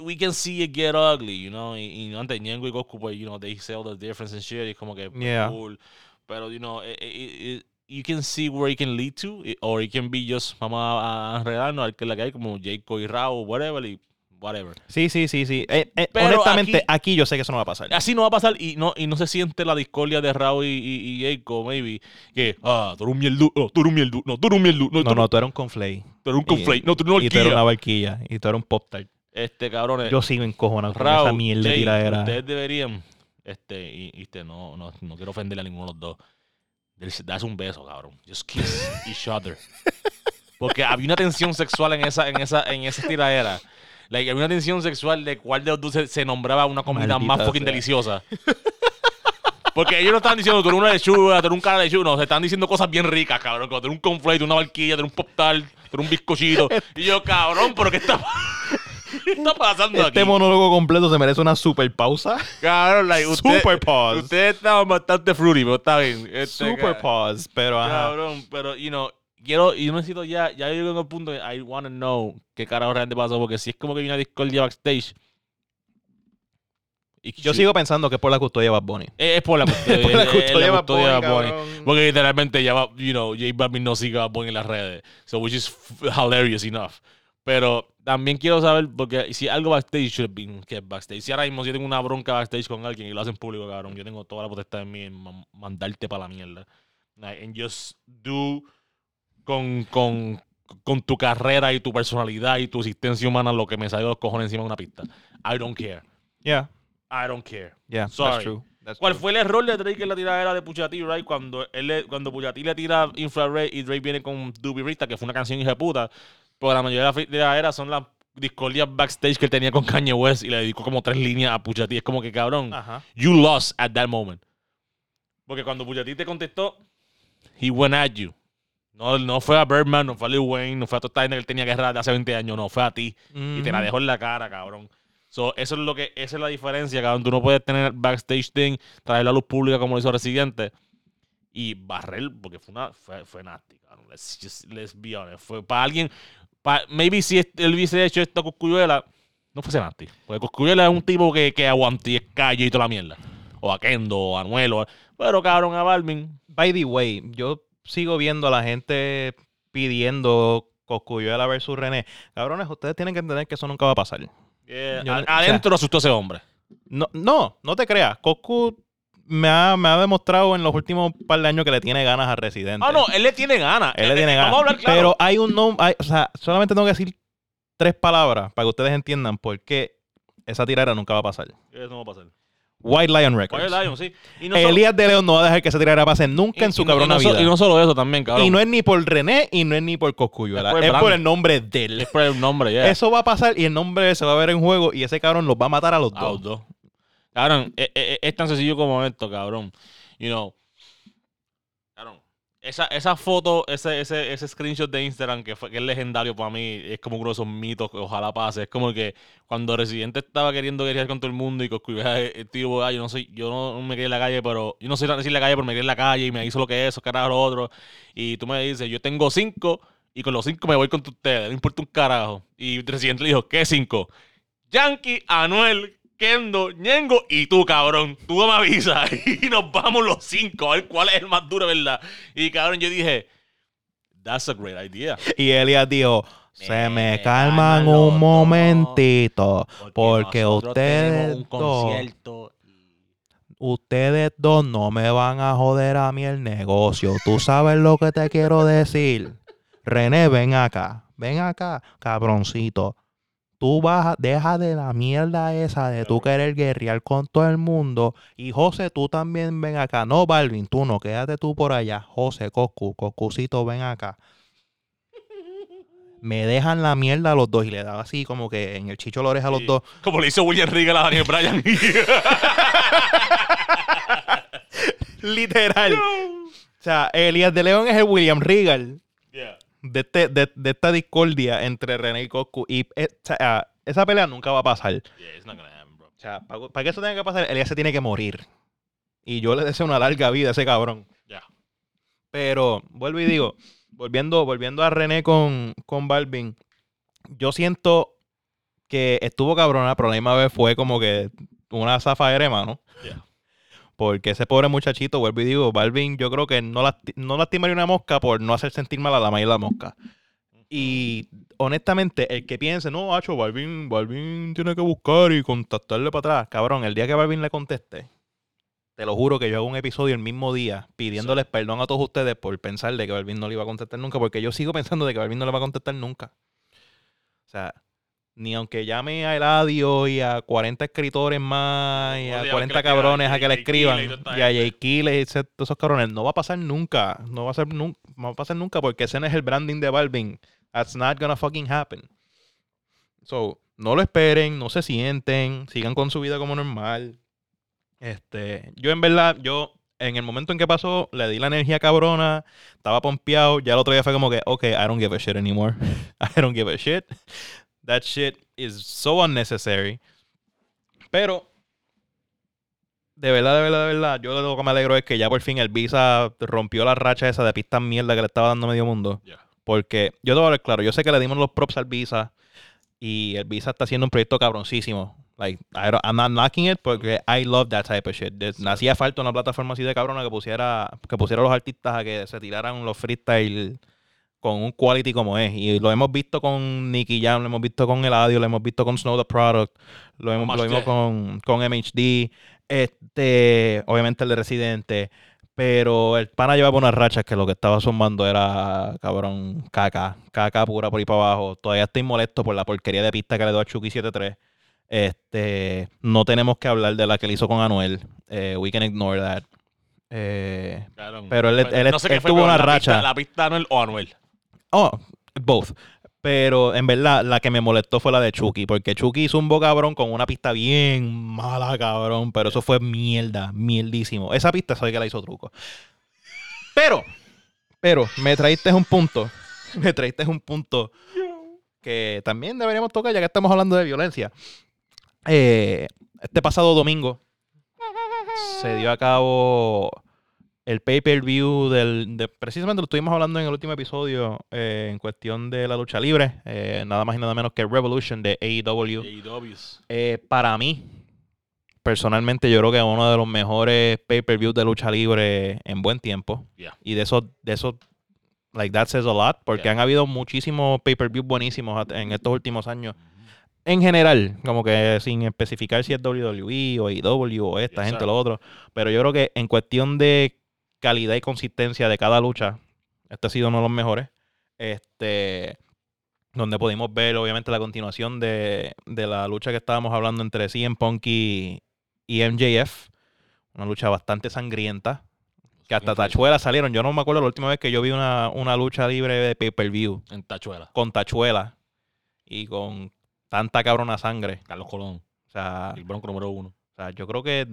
we can see it get ugly, you know. Y, y antes Ñengo y Goku, pues, you know, they sell the difference and shit. Y es como que pues, Yeah. cool. Pero, you know, it- it- it- you can see where it can lead to. or it can be just, vamos a, a enredarnos al que la que hay, como Jacob y Raúl, whatever. Y whatever. Sí, sí, sí, sí. Eh, eh, honestamente, aquí- aquí, yo sé que eso no va a pasar. Así no va a pasar y no, y no se siente la discordia de Raúl y, y, y Eiko, maybe. Que, ah, tú eres un mierdu, no, tú eres un mierdu, no, tú eres un mierdu, no, No, no, tú eres un conflate. tú eres un conflate, no, tú eres una Y tú eres una barquilla. Y tú eres un pop tart. Este, cabrones. Yo sigo encojonado con Raúl, esa mierda de tiradera. ustedes deberían, este, y, y este, no, no, no quiero ofenderle a ninguno de los dos. Darse un beso, cabrón. Just kiss each other. Porque había una tensión sexual en esa, en esa, en esa tiradera. Like, había una tensión sexual de cuál de los dos se, se nombraba una comida Maldita más fucking sea. deliciosa. Porque ellos no estaban diciendo tú eres una lechuga, tú eres un cara de lechuga, no, se están diciendo cosas bien ricas, cabrón. Como tú eres un conflate, una barquilla, tú eres un pop tart, tú eres un bizcochito. Y yo, cabrón, pero ¿qué está, ¿qué está pasando aquí? Este monólogo completo se merece una super pausa. Cabrón, like, usted, Super pause. Ustedes estaban bastante fruity, pero está bien. Este, super pause. Pero ajá. Cabrón, pero, you know, quiero, y yo necesito ya, ya yo llego el punto que I wanna know qué carajo realmente pasó, porque si es como que hay una discordia backstage. y Yo shoot- sigo pensando que es por la custodia de Bad Bunny. Es, por la custodia, [LAUGHS] por la es- custodia de la Bad de Bunny, Bad Bunny. cabrón. Porque literalmente ya va, you know, J Balvin no sigue a Bad Bunny en las redes. So, which is hilarious enough. Pero también quiero saber, porque si algo backstage should have been kept backstage. Si ahora mismo yo tengo una bronca backstage con alguien y lo hacen público, cabrón, yo tengo toda la potestad en mí en ma- mandarte para la mierda. And just do con, con, con tu carrera y tu personalidad y tu existencia humana lo que me salió de los cojones encima de una pista. I don't care. Yeah, I don't care. yeah, Sorry. that's true. That's ¿Cuál true. fue el error de Drake en la tiradera de Puchati, right? Cuando, él le- cuando Puchati le tira Infrared y Drake viene con Doobie Rista, que fue una canción hija de puta. Porque la mayoría de la tiradera son las discordias backstage que él tenía con Kanye West y le dedicó como tres líneas a Puchati. Es como que, cabrón, Ajá. you lost at that moment. Porque cuando Puchati te contestó, he went at you. No, no fue a Birdman, no fue a Lil Wayne, no fue a toda que él tenía guerra de hace 20 años, no, fue a ti. Y te la dejó en la cara, cabrón. So, eso es lo que, esa es la diferencia, cabrón. Tú no puedes tener backstage thing, traerlo a luz pública como lo hizo Residente y barrer, porque fue una, fue, fue nasty, cabrón. Let's just, let's be honest. Fue para alguien, pa- maybe si él hubiese hecho esto a Coscuyuela, no fuese nasty. Porque Coscuyuela es un tipo que, que aguanta y es calle y toda la mierda. O a Kendo, o a Anuel, o- pero cabrón, a Balvin. By the way, yo sigo viendo a la gente pidiendo Coscuyuela versus René. Cabrones, ustedes tienen que entender que eso nunca va a pasar. Yo a- no- o sea- adentro asustó a ese hombre. No, no, no te creas. Coscu me ha, me ha demostrado en los últimos par de años que le tiene ganas a Residente. Ah, no, él le tiene ganas. Él le Eh, tiene eh, ganas. Vamos a hablar claro. Pero hay un nombre, o sea, solamente tengo que decir tres palabras para que ustedes entiendan por qué esa tirada nunca va a pasar. Eso no va a pasar. White Lion Records. White Lion, sí. Y no solo- Elías de León no va a dejar que esa tirada pase nunca y- en su no- cabrona no, vida. Y no solo eso también, cabrón. Y no es ni por René y no es ni por Coscuyuela. Es por Es el por, brand. el nombre de él. Es por el nombre, ya. Eso va a pasar y el nombre se va a ver en juego y ese cabrón los va a matar a los A dos. los dos. Cabrón, es, es- es tan sencillo como esto, cabrón. You know. Cabrón. Esa, esa foto, ese, ese, ese screenshot de Instagram que, fue, que es legendario para mí, es como uno de esos mitos que ojalá pase. Es como que cuando Residente estaba queriendo guerrear con todo el mundo y Coscuya, el tío, ah, yo no soy, yo no me quedé en la calle, pero yo no soy decir en la calle, pero me quedé en la calle y me hizo lo que es, carajo, lo otro. Y tú me dices, yo tengo cinco y con los cinco me voy con ustedes, no importa un carajo. Y Residente le dijo, ¿qué cinco? Yankee, Anuel, Kendo, Ñengo y tú, cabrón. Tú me avisas [LAUGHS] y nos vamos los cinco a ver cuál es el más duro, ¿verdad? Y cabrón, yo dije, that's a great idea. Y Elías dijo, se Me calman un momentito, porque ustedes un concierto ustedes dos no me van a joder a mí el negocio. Tú sabes lo que te quiero decir. René, ven acá, ven acá, cabroncito. Tú vas, deja de la mierda esa de tú querer guerrear con todo el mundo. Y José, tú también ven acá. No, Balvin, tú no, quédate tú por allá. José, Coscu, Coscucito, ven acá. [LAUGHS] Me dejan la mierda a los dos y le daba así como que en el chicho la oreja a los Sí. dos. Como le hizo William Regal a Daniel Bryan. [LAUGHS] Literal. [LAUGHS] O sea, Elías de León es el William Regal. De, este, de, de esta discordia entre René y Coscu. Y o sea, esa pelea nunca va a pasar. Yeah, it's not gonna happen, bro. O sea, para, para que eso tenga que pasar, Elías se tiene que morir. Y yo le deseo una larga vida a ese cabrón. Ya. Pero, vuelvo y digo, volviendo, volviendo a René con, con Balvin, yo siento que estuvo cabrona, pero la misma vez fue como que una zafadera, mano. Yeah. Porque ese pobre muchachito, vuelvo y digo, Balvin, yo creo que no, lasti- no lastimaría una mosca por no hacer sentir mal a la maíz la mosca. Y honestamente, el que piense, no, Hacho, Balvin, Balvin tiene que buscar y contactarle para atrás. Cabrón, el día que Balvin le conteste, te lo juro que yo hago un episodio el mismo día pidiéndoles perdón a todos ustedes por pensar de que Balvin no le iba a contestar nunca, porque yo sigo pensando de que Balvin no le va a contestar nunca. O sea, ni aunque llame a Eladio y a 40 escritores más y a diga 40 que le escriban, cabrones a que le escriban y a Jay Kille y todos esos cabrones, no va a pasar nunca. No va a, ser nun- no va a pasar nunca porque ese no es el branding de Balvin. That's not gonna fucking happen. So, no lo esperen, no se sienten, sigan con su vida como normal. Este, yo en verdad, yo en el momento en que pasó, le di la energía cabrona, estaba pompeado, ya el otro día fue como que, ok, I don't give a shit anymore. [LAUGHS] I don't give a shit. That shit is so unnecessary. Pero, de verdad, de verdad, de verdad, yo lo que me alegro es que ya por fin el Visa rompió la racha esa de pistas mierda que le estaba dando medio mundo. Ya. Porque yo te voy a hablar claro, yo sé que le dimos los props al Visa y el Visa está haciendo un proyecto cabroncísimo. Like, I don't- I'm not knocking it porque I love that type of shit. Hacía falta una plataforma así de cabrona que pusiera, que pusiera a los artistas a que se tiraran los freestyle con un quality como es. Y lo hemos visto con Nicky Jam, lo hemos visto con Eladio, lo hemos visto con Snow the Product, lo hemos, lo vimos con, con MHD, este, obviamente el de Residente. Pero el pana llevaba unas rachas que lo que estaba sumando era, cabrón, caca. Caca pura por ahí para abajo. Todavía estoy molesto por la porquería de pista que le dio a Chucky 73. Este, no tenemos que hablar de la que le hizo con Anuel. Eh, we can ignore that. Eh. Pero él- él- no sé qué él fue tuvo una la racha. Pista, la pista Anuel o Anuel. Oh, both. Pero en verdad, la que me molestó fue la de Chucky. Porque Chucky hizo un bo cabrón con una pista bien mala, cabrón. Pero eso fue mierda, mierdísimo. Esa pista soy que la hizo truco. Pero, pero, me traíste un punto. [LAUGHS] Me traíste un punto que también deberíamos tocar, ya que estamos hablando de violencia. Eh, este pasado domingo se dio a cabo el pay-per-view del... De, precisamente lo estuvimos hablando en el último episodio eh, en cuestión de la lucha libre. eh, nada más y nada menos que Revolution de AEW. AEWs. Eh, para mí, personalmente, yo creo que es uno de los mejores pay-per-views de lucha libre en buen tiempo. Yeah. Y de eso, de eso, like that says a lot, porque Yeah. han habido muchísimos pay-per-views buenísimos en estos últimos años. En general, como que sin especificar si es WWE o AEW o esta gente o lo otro. Pero yo creo que en cuestión de calidad y consistencia de cada lucha, este ha sido uno de los mejores. Este, donde pudimos ver, obviamente, la continuación de, de la lucha que estábamos hablando entre CM Punk y, y MJF. Una lucha bastante sangrienta. Que hasta tachuelas salieron. Yo no me acuerdo la última vez que yo vi una, una lucha libre de pay-per-view En Tachuela. con tachuelas y con tanta cabrona sangre. Carlos Colón. O sea, El bronco número uno. o sea, yo creo que.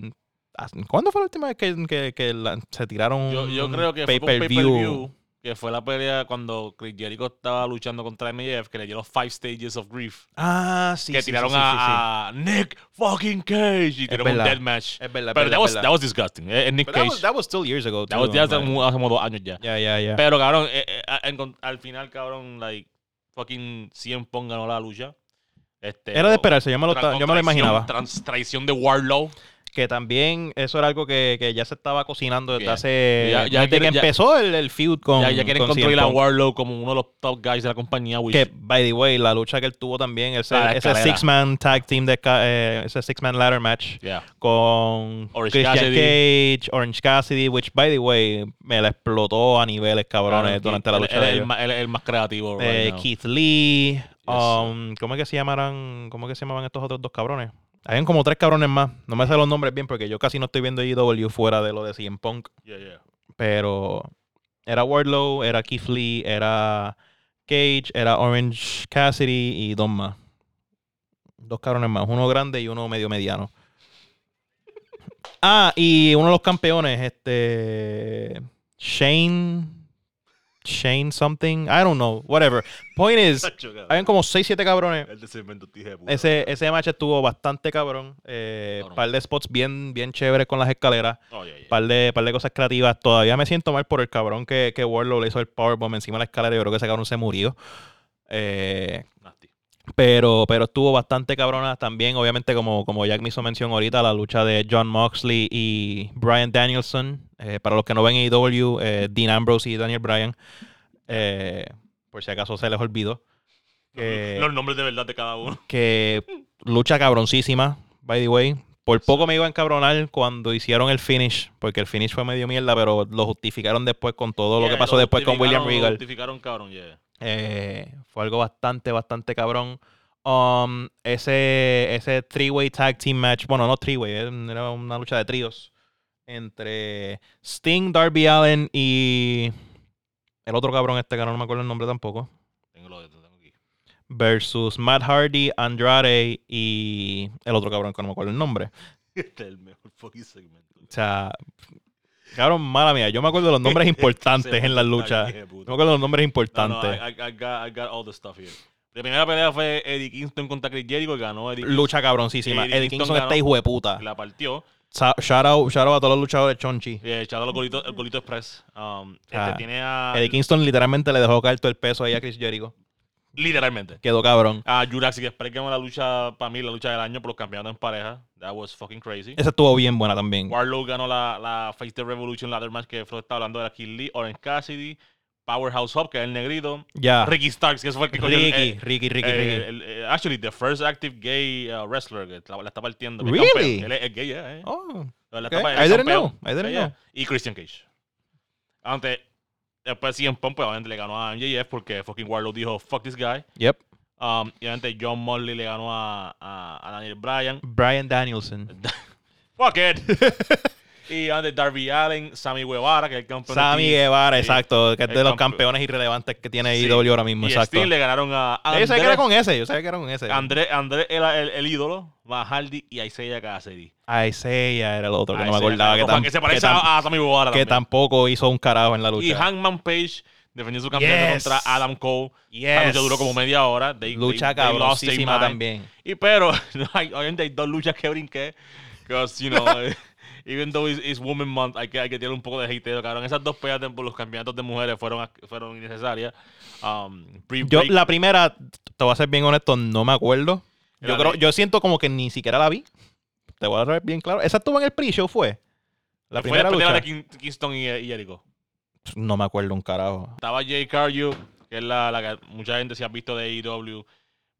¿Cuándo fue la última vez que, que- que la- se tiraron Yo, creo que fue un pay-per-view? pay-per-view. Que fue la pelea cuando Chris Jericho estaba luchando contra MJF, que le dio los five stages of grief. Ah, sí. que sí, tiraron sí, sí, a, Nick fucking Cage y tiraron un verdad. dead match. Es verdad, Pero es that was, that was disgusting. Eh, Nick But that Cage. was, that was still years ago. That too, was- ya hace, como- hace como dos años ya. Ya, ya, ya. Pero cabrón, eh, eh, a- en- al final, cabrón, like, fucking CM Punk ganó la lucha. Este, Era de esperarse, yo me lo, yo me lo imaginaba. trans- traición de Warlow. Que también eso era algo que, que ya se estaba cocinando desde hace. Ya- ya desde quieren- que ya- empezó el, el feud con. ya, ya quieren con construir a. Warlow como uno de los top guys de la compañía. which- Que, by the way, la lucha que él tuvo también, ese, ese six-man tag team, de, eh, ese six-man ladder match yeah. con Orange Christian Cassidy. Cage, Orange Cassidy, which, by the way, me la explotó a niveles cabrones Claro, durante la lucha él de el, el más creativo. right Eh. Keith Lee, Yes, um, ¿cómo es que se llamarán? ¿Cómo es que se llamaban estos otros dos cabrones? Habían como tres cabrones más. No me sé los nombres bien porque yo casi no estoy viendo EW fuera de lo de CM Punk. Yeah, yeah. Pero era Wardlow, era Keith Lee, era Cage, era Orange Cassidy y dos más. Dos cabrones más, uno grande y uno medio mediano. [LAUGHS] Ah, y uno de los campeones, este. Shane. Shane something. I don't know. Whatever. Point is, [LAUGHS] habían como 6, 7 cabrones. Ese, ese match estuvo bastante cabrón. Eh, par de spots bien, bien chéveres con las escaleras. Oh, yeah, yeah. Par de, par de cosas creativas. Todavía me siento mal por el cabrón que, que Warlow le hizo el powerbomb encima de la escalera. Yo creo que ese cabrón se murió. Eh, pero, pero estuvo bastante cabrona también. Obviamente, como, como Jack me hizo mención ahorita, la lucha de John Moxley y Brian Danielson. Eh, para los que no ven AEW, eh, Dean Ambrose y Daniel Bryan. Eh, por si acaso se les olvidó. Que, Los nombres de verdad de cada uno. [LAUGHS] que lucha cabroncísima, by the way. Por poco me iba a encabronar cuando hicieron el finish, porque el finish fue medio mierda, pero lo justificaron después con todo lo que pasó después con William justificaron- lo Regal. Justificaron, cabrón, yeah. Eh, fue algo bastante, bastante cabrón. Um, ese, ese three-way tag team match, bueno, no three-way, era una lucha de tríos entre Sting, Darby Allen y el otro cabrón este que no me acuerdo el nombre tampoco, Tengo lo tengo aquí. versus Matt Hardy, Andrade y el otro cabrón que no me acuerdo el nombre. [LAUGHS] Este es el mejor fucking segmento. O sea, cabrón, mala mía, yo me acuerdo de los nombres [LAUGHS] importantes en las luchas. Yeah, Yo puto. me acuerdo de los nombres No, no, importantes. I, I- I got, I got all the stuff here. La primera pelea fue Eddie Kingston contra Chris Jericho y ganó Eddie Lucha cabroncísima. Eddie Eddie Kingston Kingston ganó. está hijo de puta. Kingston. La partió. Shout out, shout out a todos los luchadores chonchi. Y echado los golitos, el golito express. Um, este Ah, tiene a. Eddie Kingston literalmente le dejó caer todo el peso ahí a Chris Jericho. Literalmente. Quedó cabrón. A Jurassic Express ganó la lucha, para mí, la lucha del año por los campeonatos en pareja. That was fucking crazy. Esa estuvo bien buena también. Warlow ganó la, la Face the Revolution Ladder Match que Flo está hablando de la Kid Lee, Orange Cassidy, Powerhouse Hub, que es el negrito, Ya. Ricky Starks, que eso fue el que cogió Ricky, el- Ricky, Ricky, eh, Ricky. el- el- actually, the first active gay uh, wrestler que la, la está partiendo. Really? campeón. Él es, es gay, yeah, eh. Oh, La ok. está- él I didn't campeón. know. I didn't Yeah, know. yeah. Y Christian Cage. Antes, después CM Punk, pues obviamente le ganó a MJF porque fucking Warlow dijo, fuck this guy. Yep. Um, y obviamente John Morley le ganó a, a, a Daniel Bryan. Brian Danielson. [LAUGHS] Fuck it. [LAUGHS] y antes Darby Allen, Sammy Guevara, que es el campeón. de Sammy Guevara, sí. exacto. Que es El de los campeón. campeones irrelevantes que tiene Sí. IW ahora mismo. Y Exacto. Sting le ganaron a Yo sabía que era con ese. Yo sabía que era con ese. André, André era el, el ídolo, Matt Hardy y Isaiah Cassidy. Isaiah era el otro que no me Isaiah acordaba. Que, tam- que se que parece tam- a, a Sammy Guevara que tampoco hizo un carajo en la Y lucha. Hangman Page defendió su campeonato Yes. contra Adam Cole. La Yes. lucha duró como media hora. They- Lucha cabrosísima también. Y pero, [LAUGHS] hay, obviamente hay dos luchas que brinqué. Because, you know, [LAUGHS] even though it's, it's Women Month, hay que, hay que tener un poco de hateo, cabrón. Esas dos peleas de- por los campeonatos de mujeres fueron, fueron innecesarias. Um, Yo, la primera, te voy a ser bien honesto, no me acuerdo. La Yo creo, yo siento como que ni siquiera la vi. Te voy a ser bien claro. Esa estuvo en el pre-show, fue. La fue primera después de lucha. la de King- Kingston y, y Jericho. No me acuerdo un carajo. Estaba Jay Cargill, que es la, la que mucha gente se ha visto de AEW.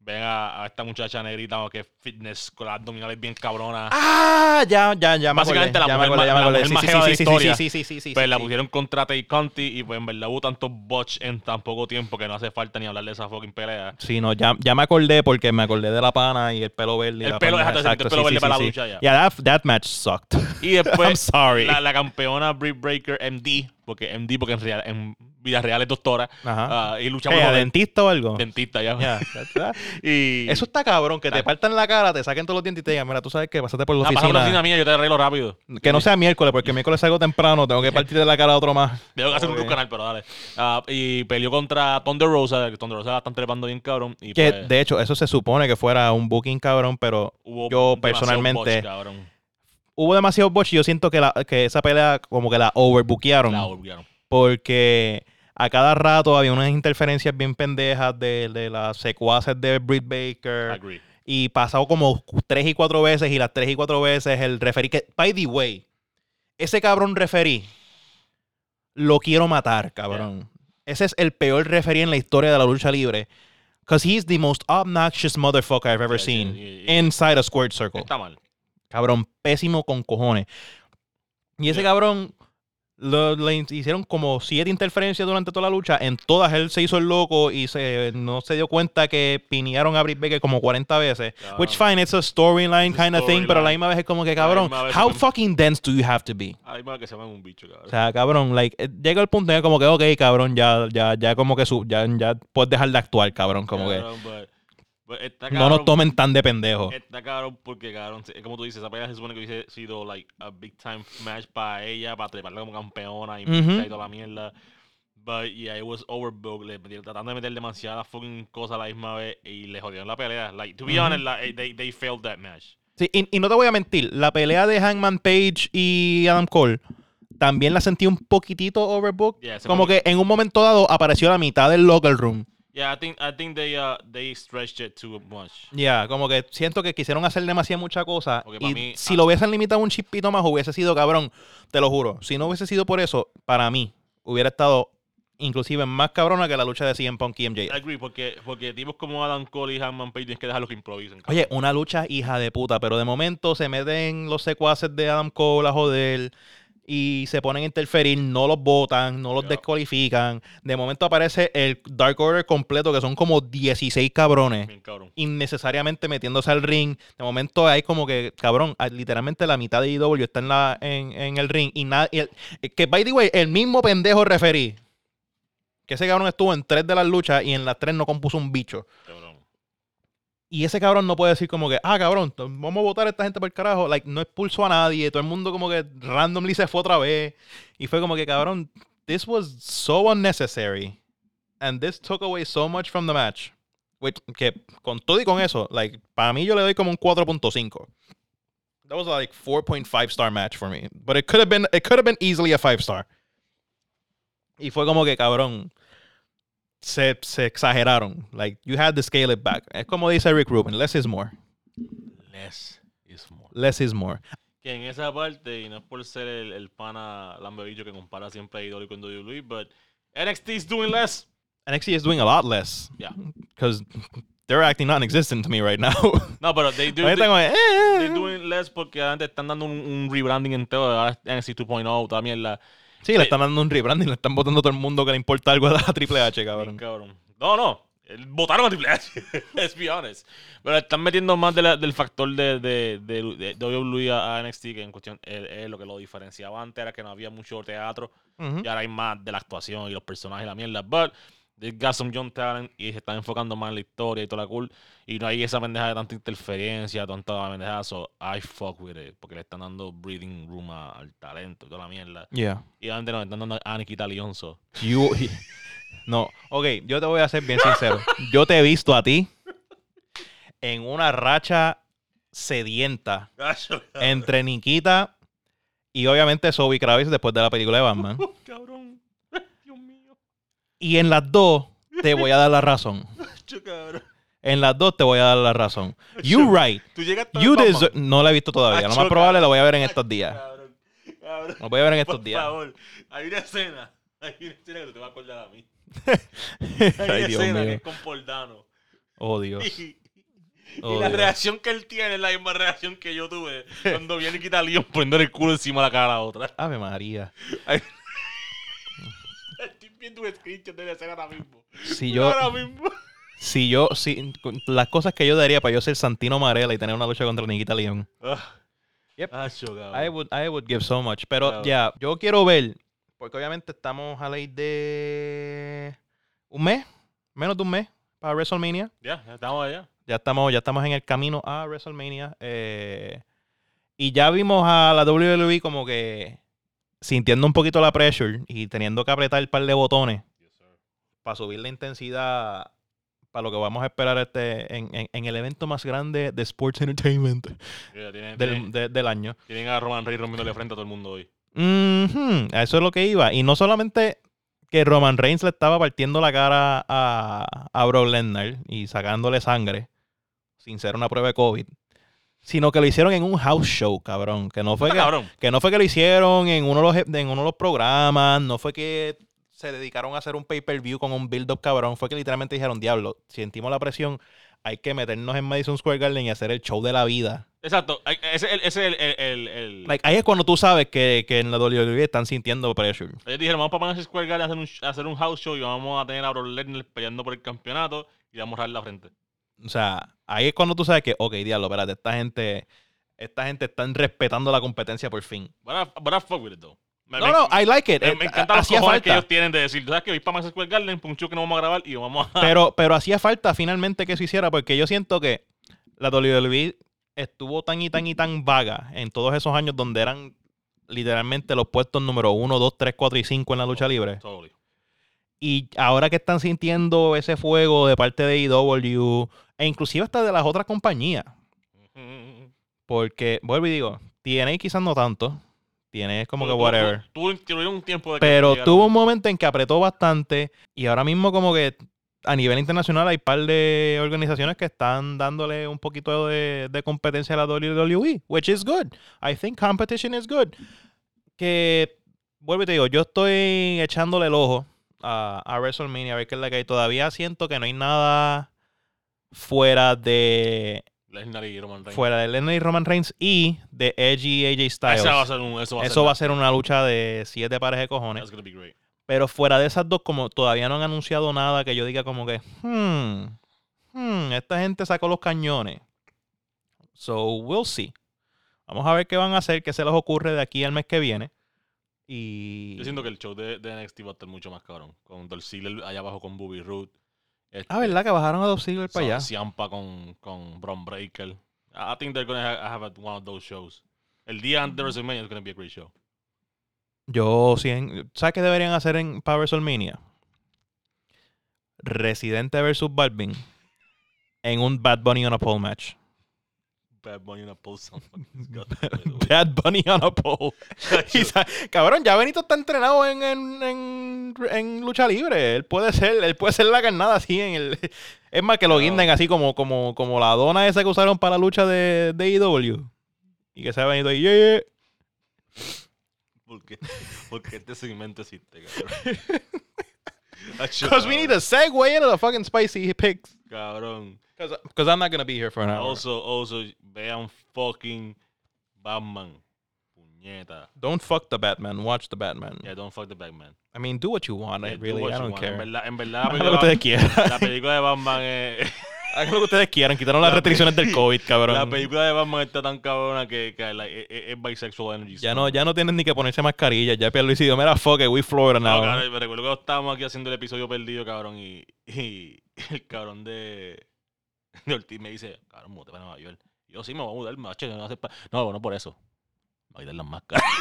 Ven a, a esta muchacha negrita que es fitness con las abdominales bien cabronas. Ah, ya, ya, ya me Básicamente la mujer más de la historia. sí, sí, sí, sí, pues sí, la sí. pusieron contra Tay Conti y pues en verdad hubo tantos botch en tan poco tiempo que no hace falta ni hablar de esa fucking pelea. Sí, no, ya, ya me acordé porque me acordé de la pana y el pelo verde. El pelo, pendeja, exacto, el pelo verde para la lucha ya. Yeah, that, that match sucked. Y [LAUGHS] I'm después sorry. la, la campeona Britt Breaker MD, porque MD porque en, real- en vida real es doctora, Ajá. ah, y lucha ¿Qué, por los dentista o algo? dentista ya. Yeah, [LAUGHS] y Eso está cabrón, que te partan la cara, te saquen todos los dientes y te digan, mira, tú sabes que pasaste por la Ah, por la oficina. oficina mía, yo te arreglo rápido. Que no sea miércoles, porque miércoles salgo temprano, tengo que [LAUGHS] partir de la cara a otro más. Tengo que hacer un canal, pero dale. Ah, y peleó contra Thunder Rosa, que Thunder Rosa la están trepando bien cabrón. Y Que pues, de hecho, eso se supone que fuera un booking cabrón, pero hubo yo personalmente- cabrón. Hubo demasiado botch y yo siento que, la, que esa pelea como que la overbookearon. La. Porque a cada rato había unas interferencias bien pendejas de, de las secuaces de Britt Baker. Agree. Y pasado como tres y cuatro veces y las tres y cuatro veces el referí que, by the way, ese cabrón referí lo quiero matar, cabrón. Ese es el peor referí en la historia de la lucha libre. Because he's the most obnoxious motherfucker I've ever seen inside a squared circle. Está mal. Cabrón, pésimo con cojones. Y ese Yeah. cabrón lo- le hicieron como siete interferencias durante toda la lucha. En todas él se hizo el loco y se, no se dio cuenta que pinearon a Britt Baker como 40 veces. Which fine, it's a storyline a kind of thing, pero a la misma vez es como que, A la cabrón, misma vez how se- fucking dense do you have to be? Ay, más que se llaman un bicho, cabrón. O sea, cabrón, like, eh, llega el punto en que como que, ok, cabrón, ya, ya, ya como que su, ya, ya puedes dejar de actuar, cabrón, como que Cabrón, but- está no nos tomen tan de pendejo. Está cabrón porque, cabrón, como tú dices, esa pelea se supone que hubiese sido, like, a big time match para ella, para treparla como campeona y, toda la mierda. But, yeah, it was overbooked. Le tratando de meter demasiadas fucking cosas a la misma vez y le jodieron la pelea. Like, to be honest, like, they, they failed that match. Sí, y, y no te voy a mentir, la pelea de Hangman Page y Adam Cole también la sentí un poquitito overbooked. Yeah, como que en un momento dado apareció la mitad del locker room. Yeah, I think, I think they, uh, they stretched it too much. Ya, como que siento que quisieron hacer demasiada mucha cosa. Y mí, si ah- lo hubiesen limitado un chispito más, hubiese sido cabrón. Te lo juro. Si no hubiese sido por eso, para mí, hubiera estado inclusive más cabrona que la lucha de CM Punk y MJF. Agree, porque, porque tipos como Adam Cole y Hangman Page tienes que dejarlos que improvisen. Oye, una lucha hija de puta, pero de momento se meten los secuaces de Adam Cole a joder y se ponen a interferir, no los botan, no los Ya. descualifican. De momento aparece el Dark Order completo, que son como 16 cabrones. Cabrón. innecesariamente metiéndose al ring. De momento hay como que, cabrón, literalmente la mitad de IW está en, la, en, en el ring. Y nada. y el- que, by the way, el mismo pendejo referí. Que ese cabrón estuvo en tres de las luchas y en las tres no compuso un bicho. cabrón. Y ese cabrón no puede decir como que, ah, cabrón, vamos a votar a esta gente por el carajo. Like, no expulsó a nadie. Todo el mundo como que randomly se fue otra vez. Y fue como que, cabrón, this was so unnecessary. And this took away so much from the match. Which, que con todo y con eso, like, para mí yo le doy como un 4.5. That was like 4.5 star match for me. But it could have been, it could have been easily a 5 star. Y fue como que, cabrón, se, se exageraron. Like, you had to scale it back. Es como dice Rick Rubin, less is more. Less is more. Less is more. Que en esa parte, y no es por ser el, el pana lambebillo que compara siempre a IW con WWE, but NXT is doing less. NXT is doing a lot less. Yeah. Because they're acting non-existent to me right now. No, pero they [LAUGHS] do, Ahorita they, como, eh, eh, eh they're eh. doing less porque antes están dando un, un rebranding entero de ahora NXT 2.0, toda mierda. Sí, le están dando un rebranding, le están votando a todo el mundo que le importa algo a la Triple H, cabrón. cabrón. No, no. Votaron a Triple H. [LAUGHS] Let's be honest. Pero están metiendo más de la- del factor de, de, de, de WWE a NXT que en cuestión es, es lo que lo diferenciaba antes era que no había mucho teatro Ujú. y ahora hay más de la actuación y los personajes y la mierda. But they got some young talent y se están enfocando más en la historia y toda la cool. Y no hay esa pendeja de tanta interferencia, tanta pendeja. So I fuck with it. Porque le están dando breathing room a- al talento y toda la mierda. Yeah. Y antes nos están dando a Nikita Leon. So. You- No, ok, yo te voy a ser bien sincero. Yo te he visto a ti en una racha sedienta entre Nikita y obviamente Zoe Kravitz después de la película de Batman. [LAUGHS] cabrón. Y en las dos te voy a dar la razón. [LAUGHS] En las dos te voy a dar la razón. You right. Tú a You deserve- No la he visto todavía. Lo más probable lo voy a ver en estos días. Cabrón. Cabrón. Lo voy a ver en estos Por días. favor, hay una escena. Hay una escena que te vas a acordar a mí. [LAUGHS] Hay Ay, una Dios escena que es con Poldano. Oh, Dios. Y, Oh, y la Dios. reacción que él tiene es la misma reacción que yo tuve cuando viene y quita Leon poniendo el culo encima de la cara a la otra. Ave María. Viendo un screenshot de la escena ahora mismo. Si yo, Ahora mismo. si yo, si, las cosas que yo daría para yo ser Santino Marella y tener una lucha contra Nikita León. Ah. Yep. Acho, cabrón. I would, I would give so much. Pero ya, yo quiero ver, porque obviamente estamos a ley de un mes, menos de un mes para WrestleMania. Ya, ya estamos allá. Ya estamos, ya estamos en el camino a WrestleMania. eh, y ya vimos a la WWE como que sintiendo un poquito la pressure y teniendo que apretar el par de botones para subir la intensidad para lo que vamos a esperar este en, en- en el evento más grande de Sports Entertainment del, de- del año. tienen a Roman Reigns rompiéndole frente a todo el mundo hoy. Ujú, a eso es lo que iba. Y no solamente que Roman Reigns le estaba partiendo la cara a, a Brock Lesnar y sacándole sangre sin ser una prueba de COVID, sino que lo hicieron en un house show, cabrón. Que no fue que, cabrón. que no fue que lo hicieron en uno, de los, en uno de los programas, no fue que se dedicaron a hacer un pay-per-view con un build-up cabrón, fue que literalmente dijeron, diablo, sentimos la presión, hay que meternos en Madison Square Garden y hacer el show de la vida. Exacto. Ese es el, ese es el, el, el- Like, ahí es cuando tú sabes que, que en la WWE están sintiendo pressure. Ellos dijeron, vamos para Madison Square Garden a hacer, un, a hacer un house show y vamos a tener a Brock Lesnar peleando por el campeonato y le vamos a dar la frente. O sea, ahí es cuando tú sabes que, ok, diablo, espérate, esta gente, esta gente están respetando la competencia por fin. But I, but I fuck with it, though. Me, No, me- no, I like it. me, Eh, me encantan los cojones que ellos tienen de decir, ¿tú sabes que voy para Square Garden show que no vamos a grabar y vamos a... Pero, pero hacía falta finalmente que se hiciera porque yo siento que la WWE estuvo tan y tan y tan vaga en todos esos años donde eran literalmente los puestos número 1, 2, 3, 4 y 5 en la lucha libre. Totally. Y ahora que están sintiendo ese fuego de parte de IW e inclusive hasta de las otras compañías. Porque, vuelvo y digo, TNA quizás no tanto. Es como que whatever. tuvo- un tiempo de Pero tuvo un momento en que apretó bastante y ahora mismo como que a nivel internacional hay par de organizaciones que están dándole un poquito de, de competencia a la WWE, which is good. I think competition is good. Que, vuelvo y te digo, yo estoy echándole el ojo a, a WrestleMania, a ver qué es la que hay. Todavía siento que no hay nada fuera de Lesnar y Roman Reigns. fuera de Lennon y Roman Reigns y de Edge y AJ Styles. Esa va a ser un, eso va a Eso ser, va a ser una lucha de siete pares de cojones. That's gonna be great. Pero fuera de esas dos, como todavía no han anunciado nada que yo diga como que, hmm, hmm, esta gente sacó los cañones. So, we'll see. Vamos a ver qué van a hacer, qué se les ocurre de aquí al mes que viene. Y... Yo siento que el show de, de NXT va a estar mucho más cabrón. Con Dolph Ziggler allá abajo con Bobby Roode. Este, Ah, ¿verdad? Que bajaron a Dolph Ziggler para allá. Ciampa con, con Braun Breaker. I think they're gonna ha- have one of those shows. El día antes de WrestleMania is gonna be a great show. Yo, sí, en- ¿sabes qué deberían hacer en para WrestleMania? Residente versus Balvin en un Bad Bunny on a pole match. Bad Bunny in a post. Bad Bunny on a pole. Cabrón, ya Benito está entrenado en, en, en, en lucha libre. Él puede ser, él puede ser la carnada así en el. [LAUGHS] Es más que lo No. guinden así como, como, como la dona esa que usaron para la lucha de, de AEW. Y que se ha venido ahí. "Yeah, yeah". [LAUGHS] porque, porque este segmento existe, cabrón. [LAUGHS] Because we need to segue into the fucking spicy picks. Cabrón. Because I'm not gonna be here for an hour. Also, also, vean fucking Batman. Puñeta. Don't fuck the Batman. Watch the Batman. Yeah, don't fuck the Batman. I mean, do what you want. I Yeah, do really, what I you don't want. care. En verdad, en verdad, la lo que película, [LAUGHS] la película de Batman es... [LAUGHS] Hagan lo que ustedes quieran. Quitaron las La restricciones del COVID, cabrón. La película de Batman está tan cabrona que, que like, es, es- bisexual energy. Ya no, ya no tienen ni que ponerse mascarilla. Ya Pierre Luis dijo, mira, fuck it, we Florida No, now. cabrón, me recuerdo que estábamos aquí haciendo el episodio perdido, cabrón, y, y el cabrón de, de Ortiz me dice, cabrón, mute para Nueva York. Y yo sí me voy a mudar, macho, no, voy a hacer pa-". no, no por eso. Me voy a quitar las máscaras. [LAUGHS]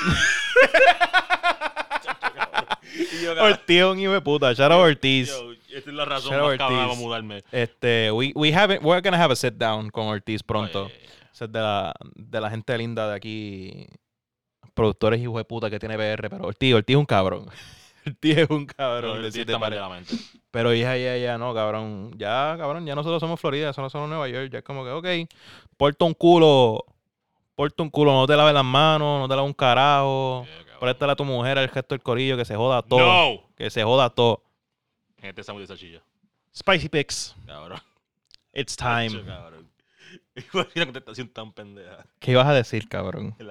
cabrón, Ortiz es un hijo de puta. Shout out Ortiz. yo, esta es la razón Shout out más para Ortiz. mudarme. Este, we, we haven't, we're gonna have a sit down con Ortiz pronto. Oye, Ese es de la, de la gente linda de aquí. Productores hijos de puta que tiene PR. Pero Ortiz, Ortiz es un cabrón. [LAUGHS] Ortiz es un cabrón. pero de el tío siete está mal de pares. la mente. Pero ya, ya, ya, no, cabrón. Ya, cabrón, ya nosotros somos Florida, eso no somos Nueva York. Ya es como que, ok, porta un culo, porta un culo, no te laves las manos, no te laves un carajo. Yeah. Préstale a tu mujer el gesto del corillo, que se joda todo. No. Que se joda todo. En este sándwich de salchicha. Spicy picks, Cabrón. it's time. cabrón. [LAUGHS] Una contestación tan pendeja. ¿Qué ibas a decir, cabrón? [LAUGHS]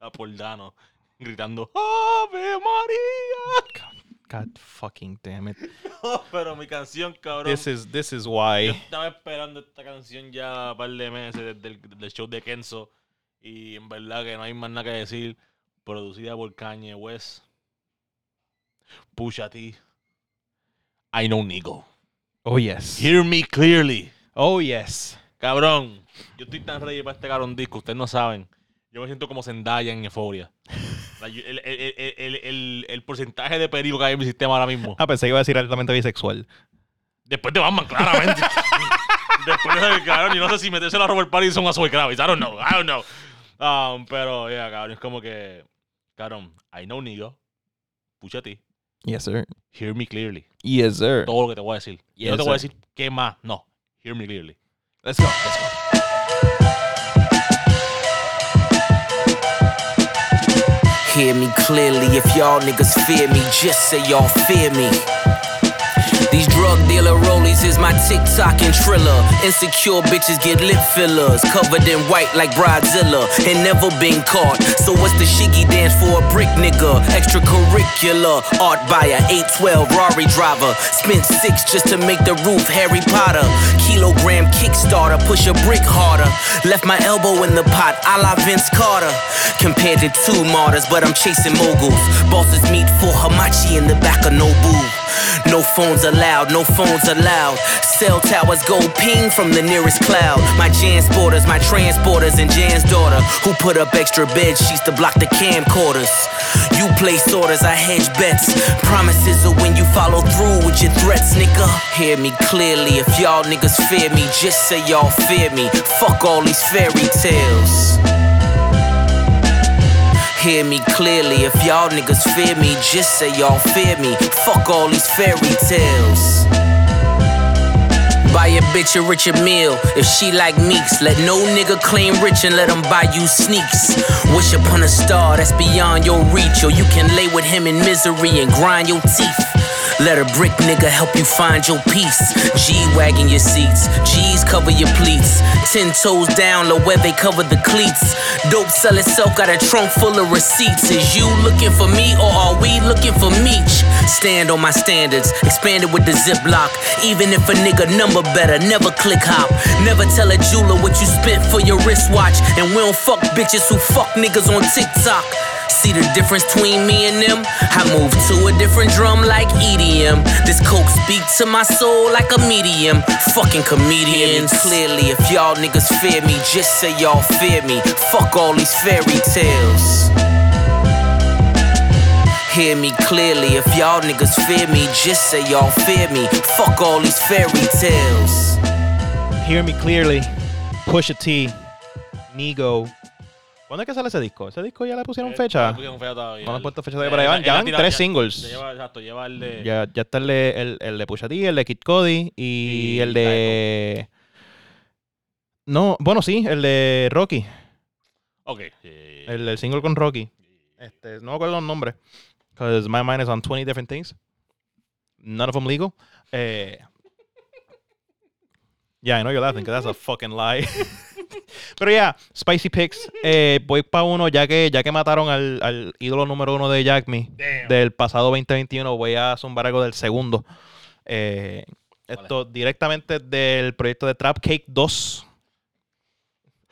La, Poldano gritando ¡Ave María! God fucking damn it. [LAUGHS] No, pero mi canción, cabrón. This is, this is Yo why. estaba esperando esta canción ya un par de meses desde el del show de Kenzo. Y en verdad que no hay más nada que decir. Producida por Kanye West. Pusha T. I know Nico. Oh, yes. Hear me clearly. Oh, yes. Cabrón, yo estoy tan ready para este cabrón disco, ustedes no saben. Yo me siento como Zendaya en Euphoria. El, el- el- el- porcentaje de peligro que hay en mi sistema ahora mismo. Ah, pensé que iba a decir altamente bisexual. Después de Batman, claramente. [LAUGHS] Después de cabrón, y no sé si meterse a Robert Pattinson a Zoe Kravitz. I don't know, I don't know. Um, pero, yeah, cabrón, es como que, cabrón, I know nigga, pucha ti, Yes, sir. hear me clearly. Yes, sir. Todo lo que te voy a decir. Y no Yes, te voy a decir qué más, no, hear me clearly. Let's go. Let's go. Hear me clearly, if y'all niggas fear me, just say y'all fear me. Drug dealer rollies is my TikTok and Triller. Insecure bitches get lip fillers, covered in white like Bridezilla, and never been caught. So what's the shiggy dance for a brick nigga? Extracurricular, art buyer, 812 Rari driver. Spent six just to make the roof Harry Potter. Kilogram Kickstarter, push a brick harder. Left my elbow in the pot, a la Vince Carter. Compared to two martyrs, but I'm chasing moguls. Bosses meet for Hamachi in the back of Nobu. No phones allowed, no phones allowed. Cell towers go ping from the nearest cloud. My Jansporters, my transporters, and Jan's daughter, who put up extra bed sheets to block the camcorders. You place orders, I hedge bets. Promises are when you follow through with your threats, nigga. Hear me clearly, if y'all niggas fear me, just say y'all fear me. Fuck all these fairy tales. Hear me clearly, if y'all niggas fear me, just say y'all fear me. Fuck all these fairy tales. Buy a bitch a richer meal if she like meeks. Let no nigga claim rich and let him buy you sneaks. Wish upon a star that's beyond your reach, or you can lay with him in misery and grind your teeth. Let a brick nigga help you find your peace. G wagging your seats, G's cover your pleats. Ten toes down, low where they cover the cleats. Dope sell itself, got a trunk full of receipts. Is you looking for me or are we looking for Meech? Stand on my standards, expanded with the ziplock. Even if a nigga number better, never click hop. Never tell a jeweler what you spent for your wristwatch. And we don't fuck bitches who fuck niggas on TikTok. See the difference between me and them? I move to a different drum like EDM. This coke speak to my soul like a medium. Fucking comedians. Clearly, if y'all niggas fear me, just say y'all fear me. Fuck all these fairy tales. Hear me clearly, if y'all niggas fear me, just say y'all fear me. Fuck all these fairy tales. Hear Me Clearly, Pusha T, Nigo. ¿Cuándo es que sale ese disco? ¿Ese disco ya le pusieron fecha? No pusieron fecha todavía. No le han puesto fecha todavía, pero ya van, él ya van tres singles. Lleva, exacto, lleva el de. Ya, ya está el de, el, el de Pusha T, el de Kid Cody y, Y el de... No, bueno, sí, el de Rocky. Ok. eh, El, el single con Rocky. Este, no me acuerdo el nombre. Because my mind is on 20 different things. None of them legal. Eh, [LAUGHS] yeah, I know you're laughing because that's a fucking lie. [LAUGHS] Pero ya, Spicy Picks. Eh, voy para uno, ya que, ya que mataron al, al ídolo número uno de Jack Me Damn. del pasado 2021, voy a zumbar algo del segundo. Eh, esto directamente del proyecto de Trap Cake 2.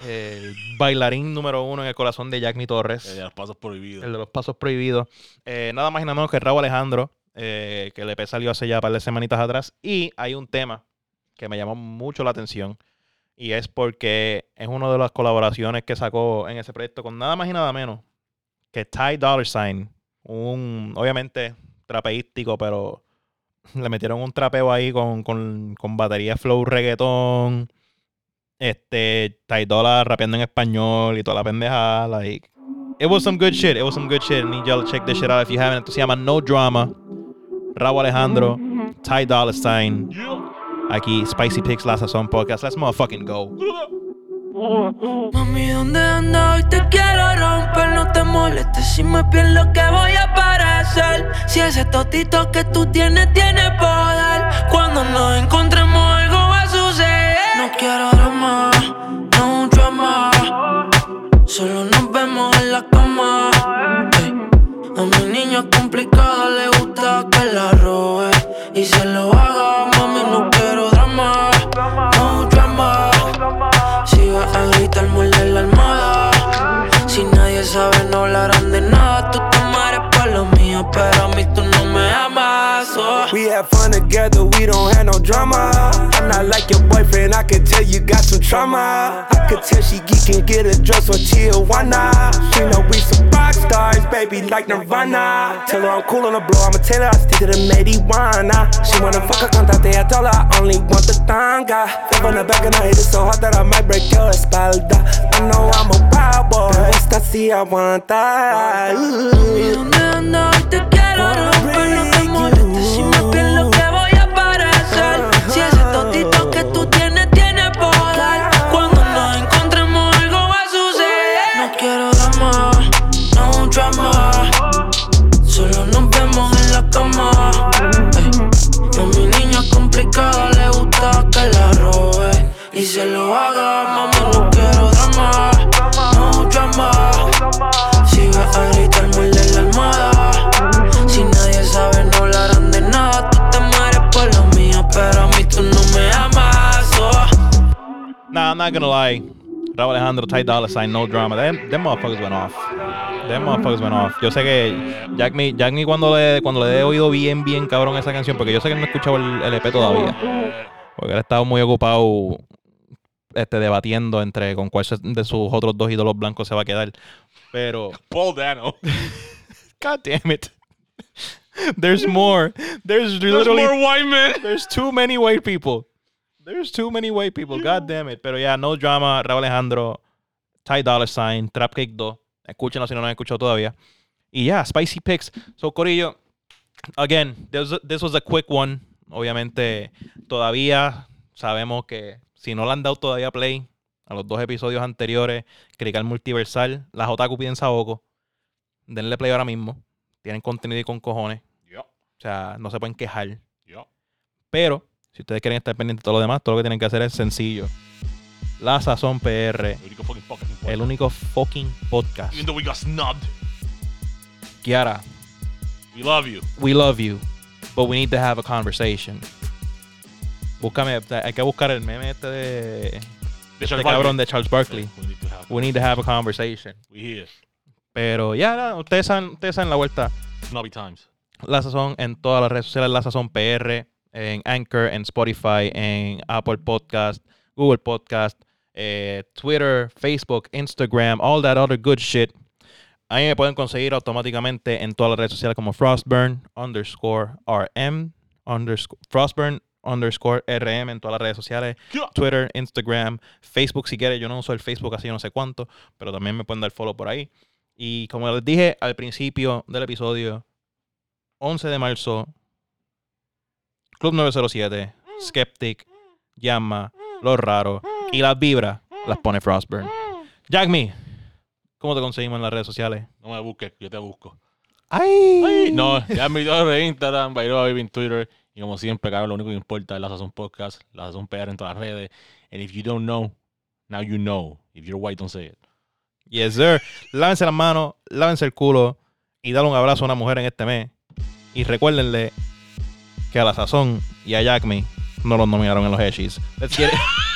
El bailarín número uno en el corazón de Jack Me Torres. El de los pasos prohibidos. El de los pasos prohibidos. Eh, nada más y nada menos que Raúl Alejandro, que el EP salió hace ya un par de semanitas atrás. Y hay un tema que me llamó mucho la atención. Y es porque es una de las colaboraciones que sacó en ese proyecto con nada más y nada menos que Ty Dollar Sign. Un, obviamente, trapeístico, pero [LAUGHS] le metieron un trapeo ahí con, con, con batería flow reggaetón. Este, Ty Dolla rapeando en español y toda la pendejada. Like, it was some good shit. It was some good shit. Need y'all to check this shit out if you haven't. Esto se llama No Drama. Raúl Alejandro, Ty Dolla Sign. Aquí, Spicy Picks La Sazón Podcast. Let's motherfucking go. Mami, ¿dónde andas? Hoy te quiero romper, no te molestes si me pierdo que voy a parecer. Si ese totito que tú tienes tiene poder, cuando nos encontremos algo va a suceder. No quiero drama, no un drama, solo nos vemos en la cama. Ey. A mi niña complicada le gusta que la robe y se lo haga, pero a mí We have fun together, we don't have no drama. I'm not like your boyfriend, I can tell you got some trauma. I could tell she geek and get a dress or chill, why not? She know we some rock stars, baby, like Nirvana. Tell her I'm cool on the blow, I'ma tell her I stick to the marijuana. She wanna fuck a contate, I told her I only want the tanga. Feel on the back and I hit it so hard that I might break your espalda. I know I'm a wild boy, esta sí aguanta. ¿Y dónde andas? Hoy te quiero romper, no te molestes si me I'm not gonna lie. Raúl Alejandro, Ty Dolla Sign, no drama. Them, them motherfuckers went off. Them motherfuckers went off. Yo sé que Jack Me, Jack Me cuando le, cuando le he oído bien, bien cabrón esa canción, porque yo sé que no he escuchado el, el EP todavía. Porque él ha estado muy ocupado este, debatiendo entre con cuál de sus otros dos ídolos blancos se va a quedar. Pero, [LAUGHS] Paul Dano. [LAUGHS] god damn it. [LAUGHS] There's more. There's There's literally more white men. There's too many white people. There's too many white people. God damn it. Pero ya, no drama. Raúl Alejandro, Ty Dolla Sign, Trap Cake 2. Escúchenlo si no lo han escuchado todavía. Y ya, Spicy Picks. So, Corillo, again, this, this was a quick one. Obviamente, todavía sabemos que si no le han dado todavía play a los dos episodios anteriores, Crical Multiversal, las Otaku piden Saoko, denle play ahora mismo. Tienen contenido y con cojones. Yo, O sea, no se pueden quejar. Pero, si ustedes quieren estar pendientes de todo lo demás, todo lo que tienen que hacer es sencillo. La Sazón PR, El único fucking podcast el único fucking podcast. Even though we got snubbed, Kiara, we love you. we love you, but we need to have a conversation. Búscame, hay que buscar el meme este de, De Charles cabrón de Charles Barkley. We need to have- We need to have a conversation. We here. Pero ya, nada, ustedes saben, ustedes saben la vuelta. Snobby times. La Sazón en todas las redes sociales, La Sazón PR, en Anchor, en Spotify, en Apple Podcast, Google Podcast, eh, Twitter, Facebook, Instagram, all that other good shit. Ahí me pueden conseguir automáticamente en todas las redes sociales como Frostburn underscore RM, underscore, Frostburn underscore RM en todas las redes sociales. Twitter, Instagram, Facebook si quieres. Yo no uso el Facebook así no sé cuánto, pero también me pueden dar follow por ahí. Y como les dije al principio del episodio, 11 de marzo, Club 907, Skeptic, Llama, Los Raros y las vibras las pone Frostburn. Jack Me, ¿cómo te conseguimos en las redes sociales? No me busques, yo te busco. ¡Ay! Ay, no, ya Twitter de Instagram, Bailo Baby en Twitter. Y como siempre, cabrón, lo único que importa es la Sazón Podcast, la Sazón PR en todas las redes. And if you don't know, now you know. If you're white, don't say it. Yes, sir. Lávense las manos, lávense el culo y dale un abrazo a una mujer en este mes. Y recuérdenle que a la sazón y a Jack Me no los nominaron en los Heshies. Let's [LAUGHS] get it.